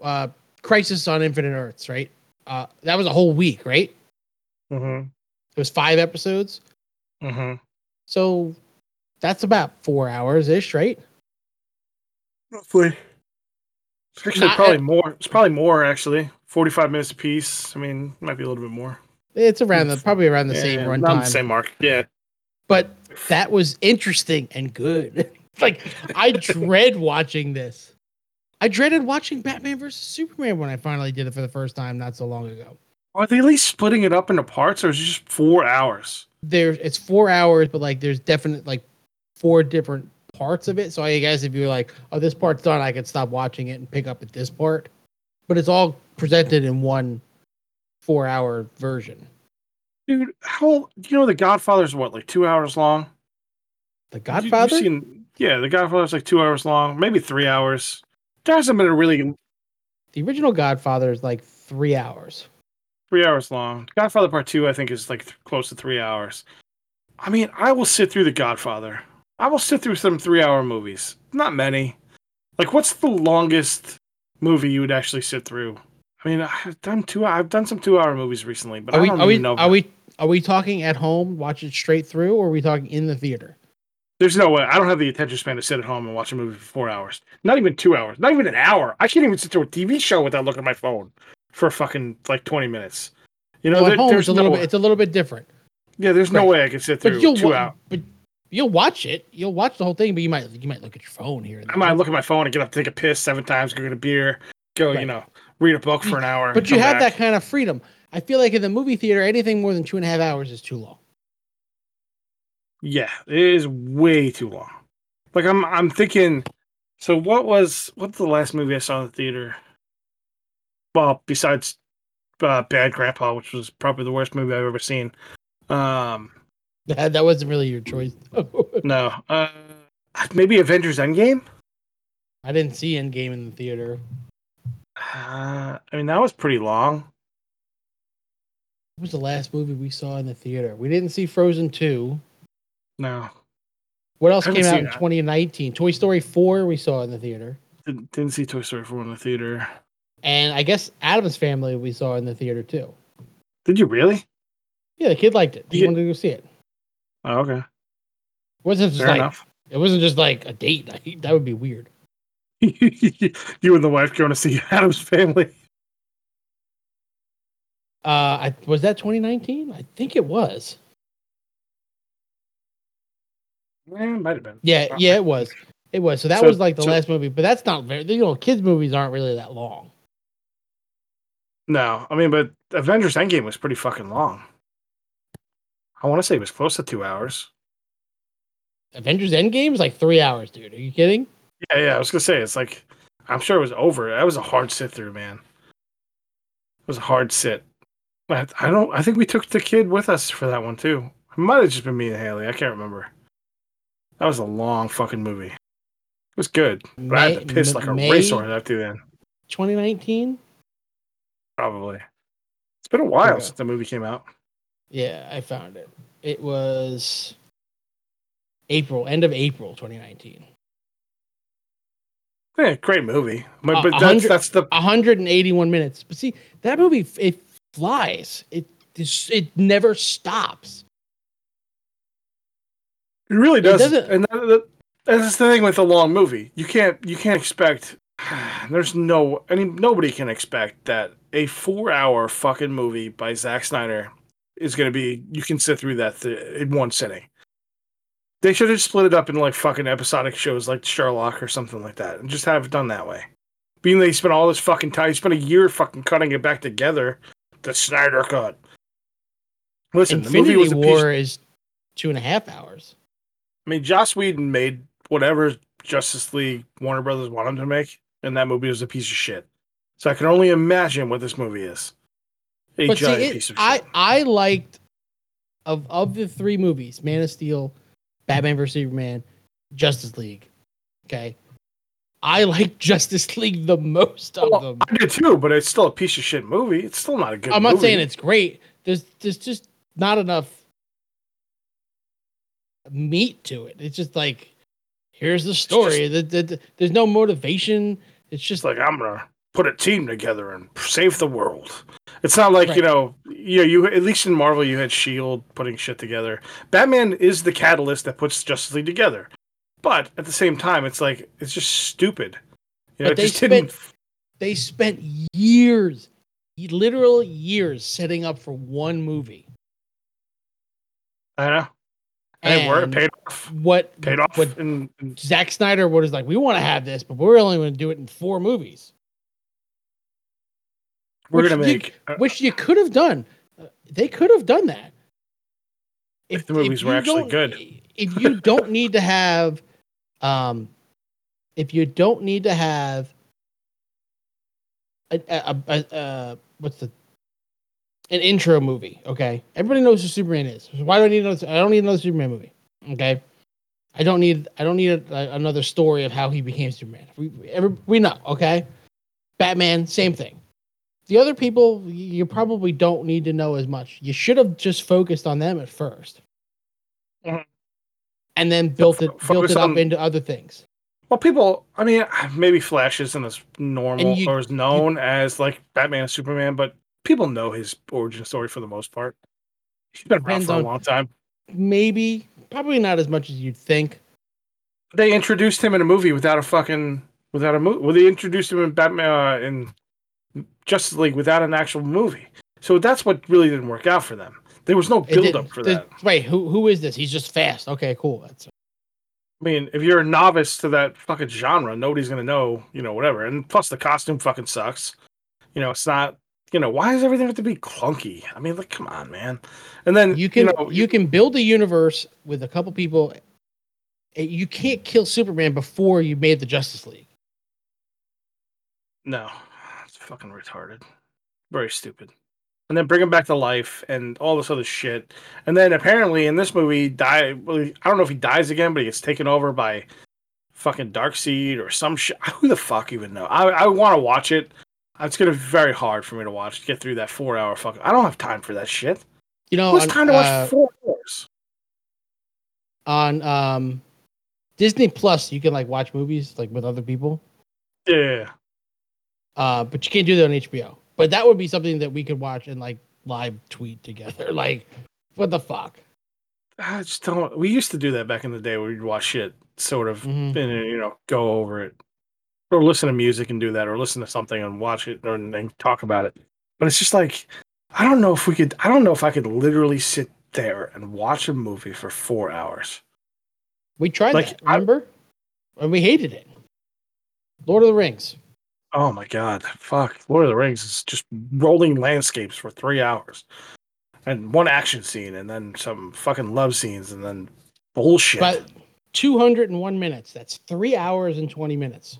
uh, Crisis on Infinite Earths, right? Uh, that was a whole week, right? Mm-hmm. It was five episodes. Mm-hmm. So that's about four hours ish, right? Roughly. It's actually Not probably at- more. It's probably more actually. Forty-five minutes apiece. I mean, might be a little bit more. It's around the probably around the Yeah, same yeah, run around time. the same mark. Yeah. But that was interesting and good. like I dread watching this. I dreaded watching Batman versus Superman when I finally did it for the first time not so long ago. Are they at least splitting it up into parts, or is it just four hours? There, it's four hours, but like there's definite like four different parts of it. So I guess if you're like, oh, this part's done, I could stop watching it and pick up at this part. But it's all presented in one four-hour version. Dude, how do you know the Godfather's what, like two hours long? The Godfather. You've seen, yeah, the Godfather's like two hours long, maybe three hours. There hasn't been a really the original Godfather is like three hours. three hours long. Godfather Part Two, I think, is like th- close to three hours. I mean, I will sit through the Godfather. I will sit through some three-hour movies. Not many. Like, what's the longest movie you would actually sit through? I mean, I've done two. I've done some two-hour movies recently, but Are I we don't are we know. are we are we talking at home, watch it straight through, or are we talking in the theater? There's no way. I don't have the attention span to sit at home and watch a movie for four hours. Not even two hours. Not even an hour. I can't even sit through a TV show without looking at my phone for fucking like 20 minutes. You know, well, there- at home there's it's a little no, bit it's a little bit different. yeah, there's no way I can sit through But you'll two hours. but you'll watch it. You'll watch the whole thing, but you might you might look at your phone here. and I might look at my phone and get up, to take a piss seven times, go get a beer, go, you know, read a book for an hour. But you have back. that kind of freedom. I feel like in the movie theater, anything more than two and a half hours is too long. Yeah, it is way too long. Like I'm, I'm thinking. So what was what's the last movie I saw in the theater? Well, besides uh, Bad Grandpa, which was probably the worst movie I've ever seen. Um, That, that wasn't really your choice. no, uh, maybe Avengers Endgame. I didn't see Endgame in the theater. Uh, I mean, that was pretty long. What was the last movie we saw in the theater? We didn't see Frozen 2. No, What else came out in that. 2019? Toy Story 4 we saw in the theater. didn't, didn't see Toy Story 4 in the theater. And I guess Addams Family we saw in the theater too. Did you really? Yeah, the kid liked it. He wanted to go see it. Oh, okay, It wasn't just fair like enough. it wasn't just like a date night. That would be weird. you and the wife going to see Addams Family. Uh I was that 2019? I think it was. Eh, might have been. Yeah, yeah, it was. It was. So that So- was like the so- last movie, but that's not very. You know, kids movies aren't really that long. No, I mean, but Avengers Endgame was pretty fucking long. I want to say it was close to two hours. Avengers Endgame is like three hours, dude. Are you kidding? Yeah, yeah. I was gonna say it's like I'm sure it was over. That was a hard sit through, man. It was a hard sit. I don't. I think we took the kid with us for that one too. It might have just been me and Haley. I can't remember. That was a long fucking movie. It was good, but I had to piss like a May- racehorse after then. 2019. Probably. It's been a while Okay. since the movie came out. Yeah, I found it. It was April, end of April 2019. Yeah, great movie. But, Uh, but that's that's the 181 minutes. But see, that movie it flies. It it never stops. It really does, doesn't- and that, that, that's the thing with a long movie. You can't you can't expect. There's no any nobody can expect that a four hour fucking movie by Zack Snyder is going to be. You can sit through that th- in one sitting. They should have split it up into like fucking episodic shows like Sherlock or something like that, and just have it done that way. Being they spent all this fucking time, spent a year fucking cutting it back together, the Snyder cut. Listen, the movie was a piece War is two and a half hours. I mean, Joss Whedon made whatever Justice League Warner Brothers wanted him to make, and that movie was a piece of shit. So I can only imagine what this movie is. A But see, giant it- piece of shit. I I liked of of the three movies: Man of Steel, Batman vs Superman, Justice League. Okay, I like Justice League the most of Well, them. I did too, but it's still a piece of shit movie. It's still not a good I'm not movie. saying it's great. There's there's just not enough meat to it. It's just like here's the story. The- the- the- there's no motivation. It's just like I'm gonna put a team together and save the world. It's not like you know, you you at least in Marvel you had Shield putting shit together. Batman is the catalyst that puts Justice League together, but at the same time, it's like it's just stupid. You know, But it they just didn't. they spent years, literal years, setting up for one movie. I know. And, it worked. Paid off. What Paid off. What and, and Zack Snyder was like, we want to have this, but we're only going to do it in four movies, we're gonna you- make. uh, which you could have done. They could have done that. If the movies were actually good. If you don't need to have, um, if you don't need to have a, a, a, a what's the an intro movie, okay? Everybody knows who Superman is. So why do I need another? I don't need another Superman movie, okay? I don't need. I don't need a, a- another story of how he became Superman. We every, we know, okay? Batman, same thing. The other people, you probably don't need to know as much. You should have just focused on them at 1st Mhm. and then built it built it up on- into other things. Well, people. I mean, maybe Flash isn't as normal you- or as known as like Batman and Superman, but people know his origin story for the most part. He's been around for a long time. Maybe, probably not as much as you'd think. They introduced him in a movie without a fucking without a movie. Well, they introduced him in Batman uh, in Justice League without an actual movie. So that's what really didn't work out for them. There was no build up for that. Wait, who who is this? He's just fast. Okay, cool. That's I mean, if you're a novice to that fucking genre, nobody's gonna know, you know, whatever. And plus, the costume fucking sucks. You know, it's not. You know, why does everything have to be clunky? I mean, like, come on, man. And then you can know, you can build a universe with a couple people. Eh, You can't kill Superman before you made the Justice League. No, it's fucking retarded. Very stupid. And then bring him back to life and all this other shit. And then apparently in this movie, die. Well, I don't know if he dies again, but he gets taken over by fucking Darkseid or some shit. Who the fuck even know? I I want to watch it. It's gonna be very hard for me to watch. to Get through that four hour fucking. I don't have time for that shit. You know, on, time to watch uh, four hours? on um, Disney Plus, you can like watch movies like with other people. Yeah. Uh, but you can't do that on HBO. But that would be something that we could watch and like live tweet together. Like, what the fuck? I just don't. We used to do that back in the day where we'd watch shit, sort of, Mhm. and you know, go over it, or listen to music and do that, or listen to something and watch it, or and then talk about it. But it's just like, I don't know if we could. I don't know if I could literally sit there and watch a movie for four hours. We tried Like, that. I- Remember? and we hated it. Lord of the Rings. Oh my god, fuck! Lord of the Rings is just rolling landscapes for three hours, and one action scene, and then some fucking love scenes, and then bullshit. But 201 minutes. That's three hours and 20 minutes.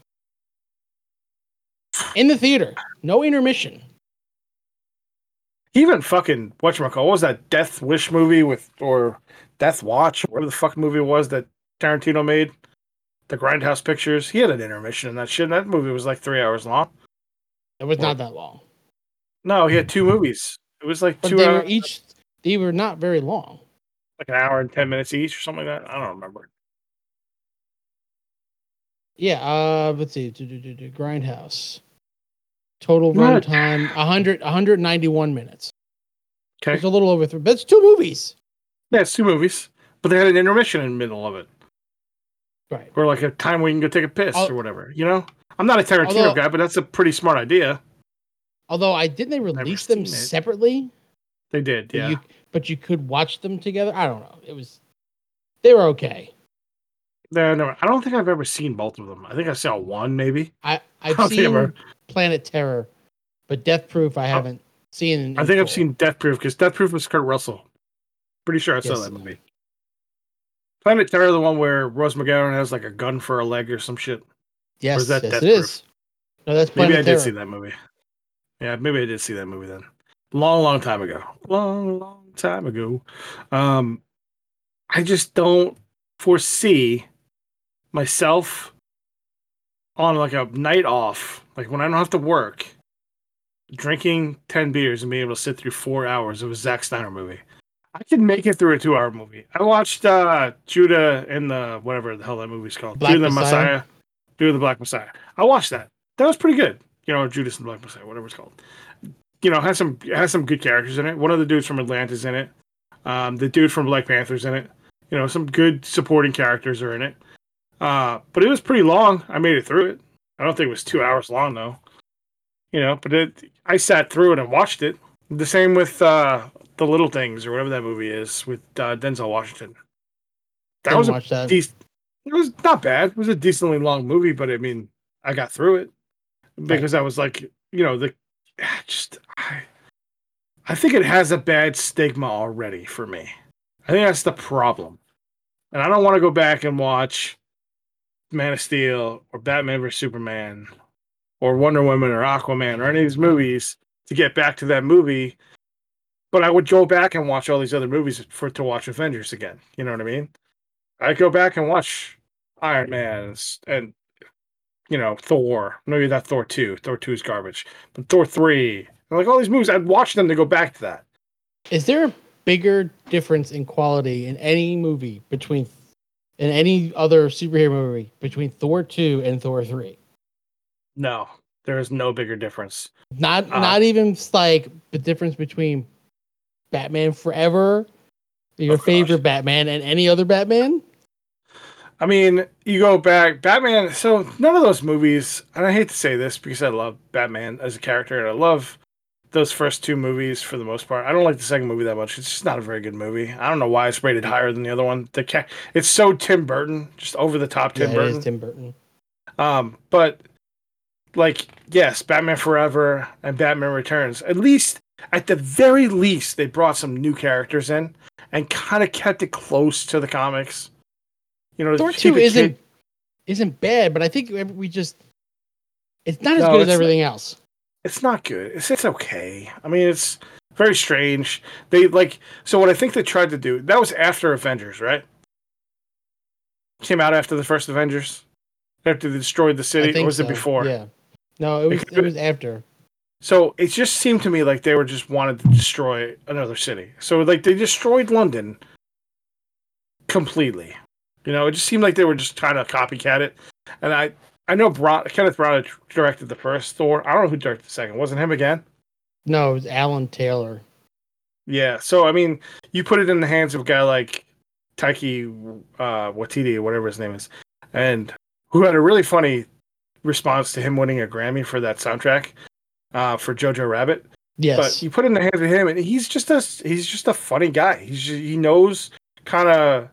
In the theater. No intermission. Even fucking whatchamacallit, what was that Death Wish movie with or Death Watch, whatever the fuck movie was that Tarantino made? The Grindhouse Pictures. He had an intermission in that shit. And that movie was like three hours long. It was not that long. No, he had two movies. It was like But two they hours, were each they were not very long. like an hour and ten minutes each or something like that. I don't remember. Yeah, uh let's see. Do, do, do, do, Grindhouse. Total What? runtime 100 191 minutes. Okay. It's a little over three, but it's two movies. Yeah, it's two movies. But they had an intermission in the middle of it. Right. Or like a time where you can go take a piss Al- or whatever. You know? I'm not a Tarantino Although- guy, but that's a pretty smart idea. Although I didn't they release them it. separately? They did, But yeah. You, but you could watch them together. I don't know. It was they were okay. No, no, I don't think I've ever seen both of them. I think I saw one, maybe. I I've I've seen ever- Planet Terror, but Death Proof I haven't seen. in- I in think I've seen Death Proof because Death Proof was Kurt Russell. Pretty sure I saw Yes. that movie. Planet Terror, the one where Rose McGowan has like a gun for a leg or some shit. Yes, is that yes, Death it is. No, that's Maybe Planet I did see that movie. Yeah, maybe I did see that movie then. Long, long time ago. Long, long time ago. Um, I just don't foresee myself on like a night off, like when I don't have to work, drinking 10 beers and being able to sit through four hours of a Zack Snyder movie. I can make it through a two hour movie. I watched uh Judah and the whatever the hell that movie's called. Black Judah the Messiah? Messiah. Judah the Black Messiah. I watched that. That was pretty good. You know, Judas and the Black Messiah, whatever it's called. You know, has some has some good characters in it. One of the dudes from Atlanta's in it. Um, the dude from Black Panther's in it. You know, some good supporting characters are in it. Uh, but it was pretty long. I made it through it. I don't think it was two hours long though. You know, but it, I sat through it and watched it. The same with uh, the Little Things or whatever that movie is with uh, Denzel Washington. That Didn't was a that. decent. It was not bad. It was a decently long movie, but I mean, I got through it because I was like, you know, the just I, I think it has a bad stigma already for me. I think that's the problem, and I don't want to go back and watch Man of Steel or Batman vs Superman or Wonder Woman or Aquaman or any of these movies to get back to that movie. But I would go back and watch all these other movies for to watch Avengers again. You know what I mean? I go back and watch Iron Man and, you know Thor. Maybe not Thor two. Thor two is garbage, but Thor three. And like all these movies, I'd watch them to go back to that. Is there a bigger difference in quality in any movie between in any other superhero movie between Thor 2 and Thor 3? No, there is no bigger difference. Not Uh, not even like the difference between Batman Forever, your Oh, gosh. favorite Batman and any other Batman? I mean, you go back, Batman. So none of those movies, and I hate to say this because I love Batman as a character, and I love those first two movies for the most part. I don't like the second movie that much. It's just not a very good movie. I don't know why it's rated higher than the other one. The ca- it's so Tim Burton, just over the top Tim yeah, Burton. it is Tim Burton. Um, but like, yes, Batman Forever and Batman Returns. At least, at the very least, they brought some new characters in and kind of kept it close to the comics. You know, Thor to 2 keep it isn't kid- isn't bad, but I think we just it's not as No, good as everything else. It's not good. It's it's okay. I mean, it's very strange. They like so what I think they tried to do. That was after Avengers, right? Came out after the first Avengers. After they destroyed the city, or was it before? Yeah. No, it was could've it was after. So it just seemed to me like they were just wanted to destroy another city. So like they destroyed London completely. You know, it just seemed like they were just trying to copycat it. And I I know Bron- Kenneth Branagh directed the first Thor. I don't know who directed the second. Wasn't him again? No, it was Alan Taylor. Yeah. So I mean, you put it in the hands of a guy like Taika uh, Waititi whatever his name is, and who had a really funny response to him winning a Grammy for that soundtrack uh, for Jojo Rabbit. Yes. But you put it in the hands of him, and he's just a he's just a funny guy. He's just, he knows kind of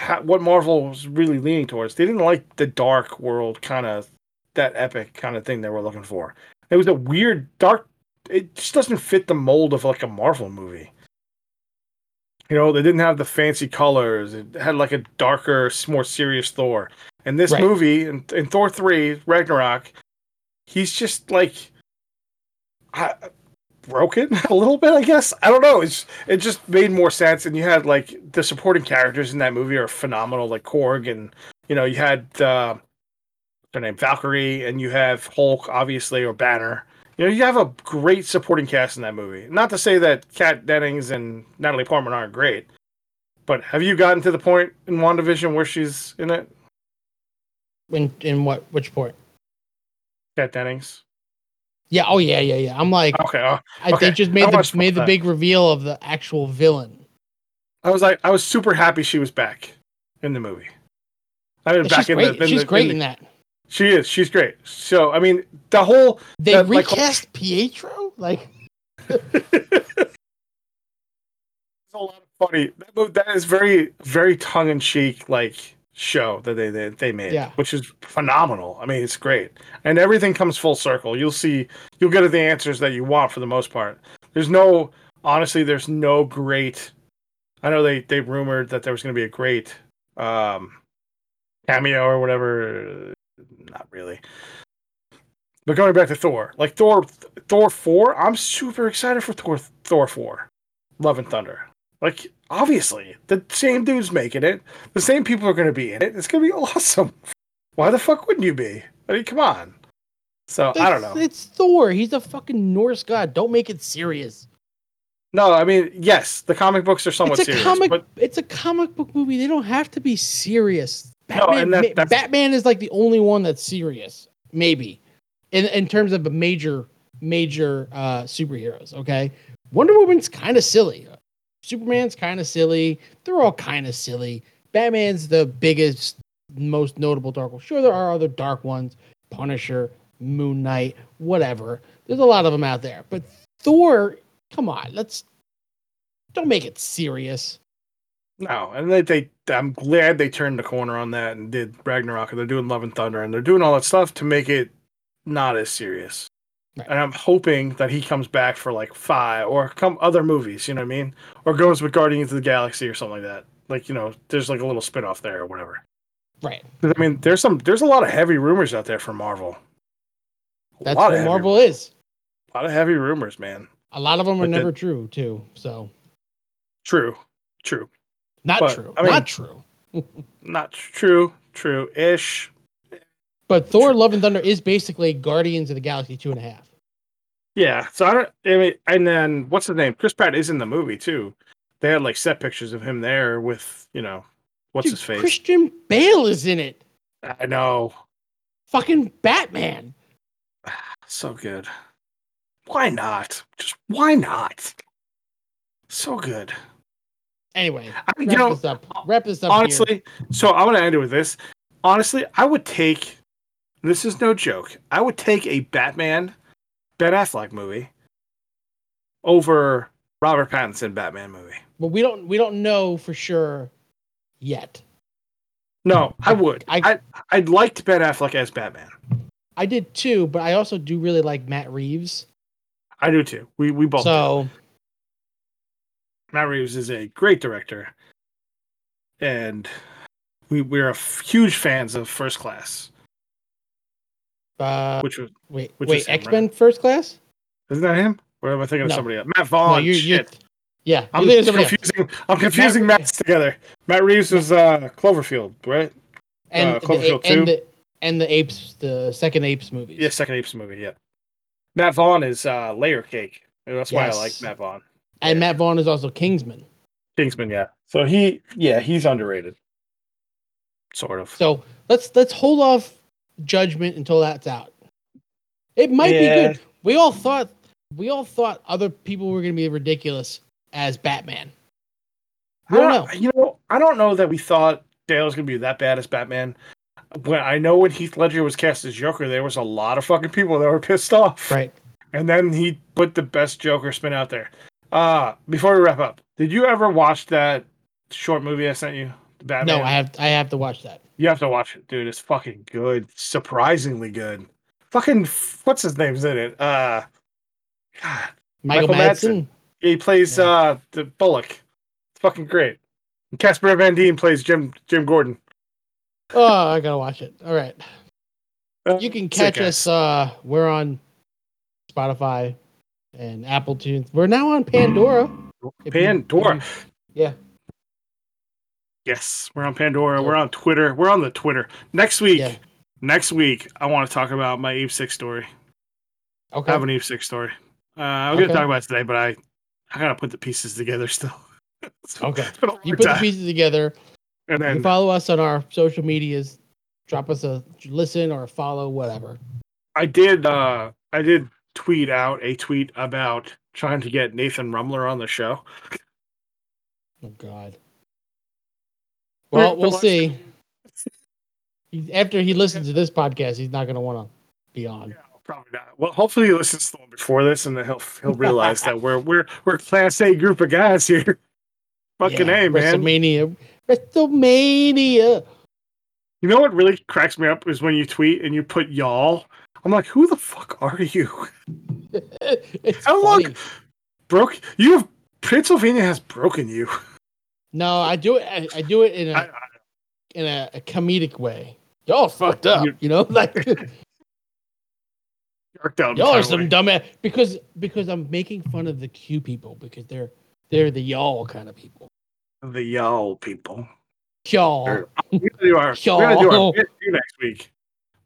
ha- what Marvel was really leaning towards. They didn't like the dark world kind of that epic kind of thing they were looking for. It was a weird dark. It just doesn't fit the mold of like a Marvel movie. You know, they didn't have the fancy colors. It had like a darker, more serious Thor. And this Right. movie, in, in Thor three Ragnarok, he's just like I, broken a little bit. I guess I don't know. It's it just made more sense. And you had like the supporting characters in that movie are phenomenal, like Korg, and you know you had uh, what's her name Valkyrie, and you have Hulk, obviously, or Banner. You know, you have a great supporting cast in that movie. Not to say that Kat Dennings and Natalie Portman aren't great, but have you gotten to the point in WandaVision where she's in it? In in what which point? Kat Dennings. Yeah. Oh yeah, yeah, yeah. I'm like, Okay. uh, I, okay. they just made the made the that. big reveal of the actual villain. I was like, I was super happy she was back in the movie. I mean, back in great. the, in she's the- great in in that. She is. She's great. So I mean, the whole They that, like, recast Pietro. Like, a lot of funny. That, that is very, very tongue in cheek, like show that they, they they made, Yeah. which is phenomenal. I mean, it's great, and everything comes full circle. You'll see, you'll get the answers that you want for the most part. There's no, honestly, there's no great. I know they they rumored that there was going to be a great um, cameo or whatever. Not really. But going back to Thor, like Thor, Thor four, I'm super excited for Thor, Thor four, Love and Thunder. Like obviously, the same dude's making it. The same people are going to be in it. It's going to be awesome. Why the fuck wouldn't you be? I mean, come on. So I don't know. It's Thor. He's a fucking Norse god. Don't make it serious. No, I mean, yes, the comic books are somewhat it's a serious, comic. but It's a comic book movie. They don't have to be serious. No, Batman, and that- Batman is like the only one that's serious, maybe, in in terms of a major major uh superheroes. Okay, Wonder Woman's kind of silly. Superman's kind of silly. They're all kind of silly. Batman's the biggest, most notable dark one. Sure, there are other dark ones. Punisher, Moon Knight, whatever. There's a lot of them out there. But Thor, come on, let's don't make it serious. no, and they, they I'm glad they turned the corner on that and did Ragnarok, and they're doing Love and Thunder, and they're doing all that stuff to make it not as serious. Right. And I'm hoping that he comes back for like five or come other movies, you know what I mean? Or goes with Guardians of the Galaxy or something like that. Like, you know, there's like a little spin off there or whatever. Right. I mean, there's some there's a lot of heavy rumors out there for Marvel. A That's what Marvel is. A lot of heavy rumors, man. A lot of them are But the- never true too. So True. True. not But, true. I mean- not true. Not true. True ish. But Thor: Love and Thunder is basically Guardians of the Galaxy two and a half. Yeah. So I don't. I mean, and then what's his name? Chris Pratt is in the movie too. They had like set pictures of him there with you know what's Dude, his face. Christian Bale is in it. I know. Fucking Batman. So good. Why not? Just why not? So good. Anyway, I mean, wrap you know, this up. Wrap this up. here. honestly, so I'm gonna end it with this. Honestly, I would take. This is no joke. I would take a Batman, Ben Affleck movie over Robert Pattinson Batman movie. but we don't we don't know for sure yet. No, I would. I- I, I liked Ben Affleck as Batman. I did too, but I also do really like Matt Reeves. I do too. We we both. do. So Matt Reeves is a great director, and we we're huge fans of First Class, uh, which was wait, which wait, right? X Men First Class? isn't that him? Or am I thinking of somebody else? Matt Vaughn. no, you you shit. yeah. I'm you're thinking of somebody else. confusing. I'm confusing Matt's together. Matt Reeves was uh, Cloverfield, right? and uh, the, Cloverfield and 2. the and the apes, the second apes movie. Yeah, second Apes movie. Yeah. Matt Vaughn is uh, Layer Cake. That's why I like Matt Vaughn. and Matt Vaughn is also Kingsman. Kingsman, yeah. So he, yeah, he's underrated. Sort of. So let's let's hold off judgment until that's out. It might Yeah. be good. We all thought we all thought other people were going to be ridiculous as Batman. I We don't know. You know, I don't know that we thought Dale was gonna be that bad as Batman. When I know when Heath Ledger was cast as Joker, there was a lot of fucking people that were pissed off. Right. And then he put the best Joker spin out there. Uh before we wrap up, did you ever watch that short movie I sent you? Batman. No, I have I have to watch that. You have to watch it, dude. It's fucking good. Surprisingly good. Fucking what's his name's in it? Uh God. Michael, Michael Madsen. He plays Yeah. uh the Bullock. It's fucking great. And Casper Van Dien plays Jim Jim Gordon. Oh, I gotta watch it. All right. Uh, You can catch ass. us. Uh, we're on Spotify and Apple Tunes. We're now on Pandora. Pandora. you- yeah. Yes, we're on Pandora. We're on Twitter. We're on the Twitter. Next week, Yeah. next week, I want to talk about my Eve Six story. Okay. I have an Eve Six story. Uh, I'm gonna talk about it today, but I, I gotta put the pieces together still. It's- Okay. it's been a You put the pieces together. and You then follow us on our social medias. Drop us a listen or a follow, whatever. I did. uh I did tweet out a tweet about trying to get Nathan Rumler on the show. Oh God. We're- Well, we'll we're see. After he listens to this podcast, he's not going to want to be on. Yeah, probably not. Well, hopefully he listens to the one before this, and then he'll he'll realize that we're we're we're a class A group of guys here. Fucking Yeah, A, man. WrestleMania. WrestleMania. You know what really cracks me up is when you tweet and you put y'all. I'm like, who the fuck are you? it's How long- Broke you have Pennsylvania has broken you. No, I do it. I, I do it in a I, I, in a, a comedic way. Y'all fucked up. You- know, like y'all are some dumbass because because I'm making fun of the Q people because they're they're the y'all kind of people. the y'all people. Y'all. Sure. We gotta do our, gotta do our bit too next week.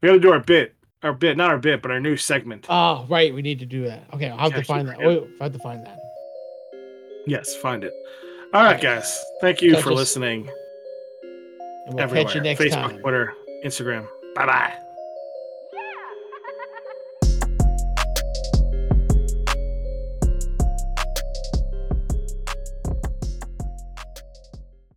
We gotta do our bit. Our bit, not our bit, but our new segment. Oh, right. We need to do that. Okay, I'll have to find that. yeah. Oh, Wait, I have to find that. Yes, find it. All right, guys. Thank you Catch for us listening. And we'll everywhere. catch you next Facebook, time. Twitter, Instagram. Bye bye.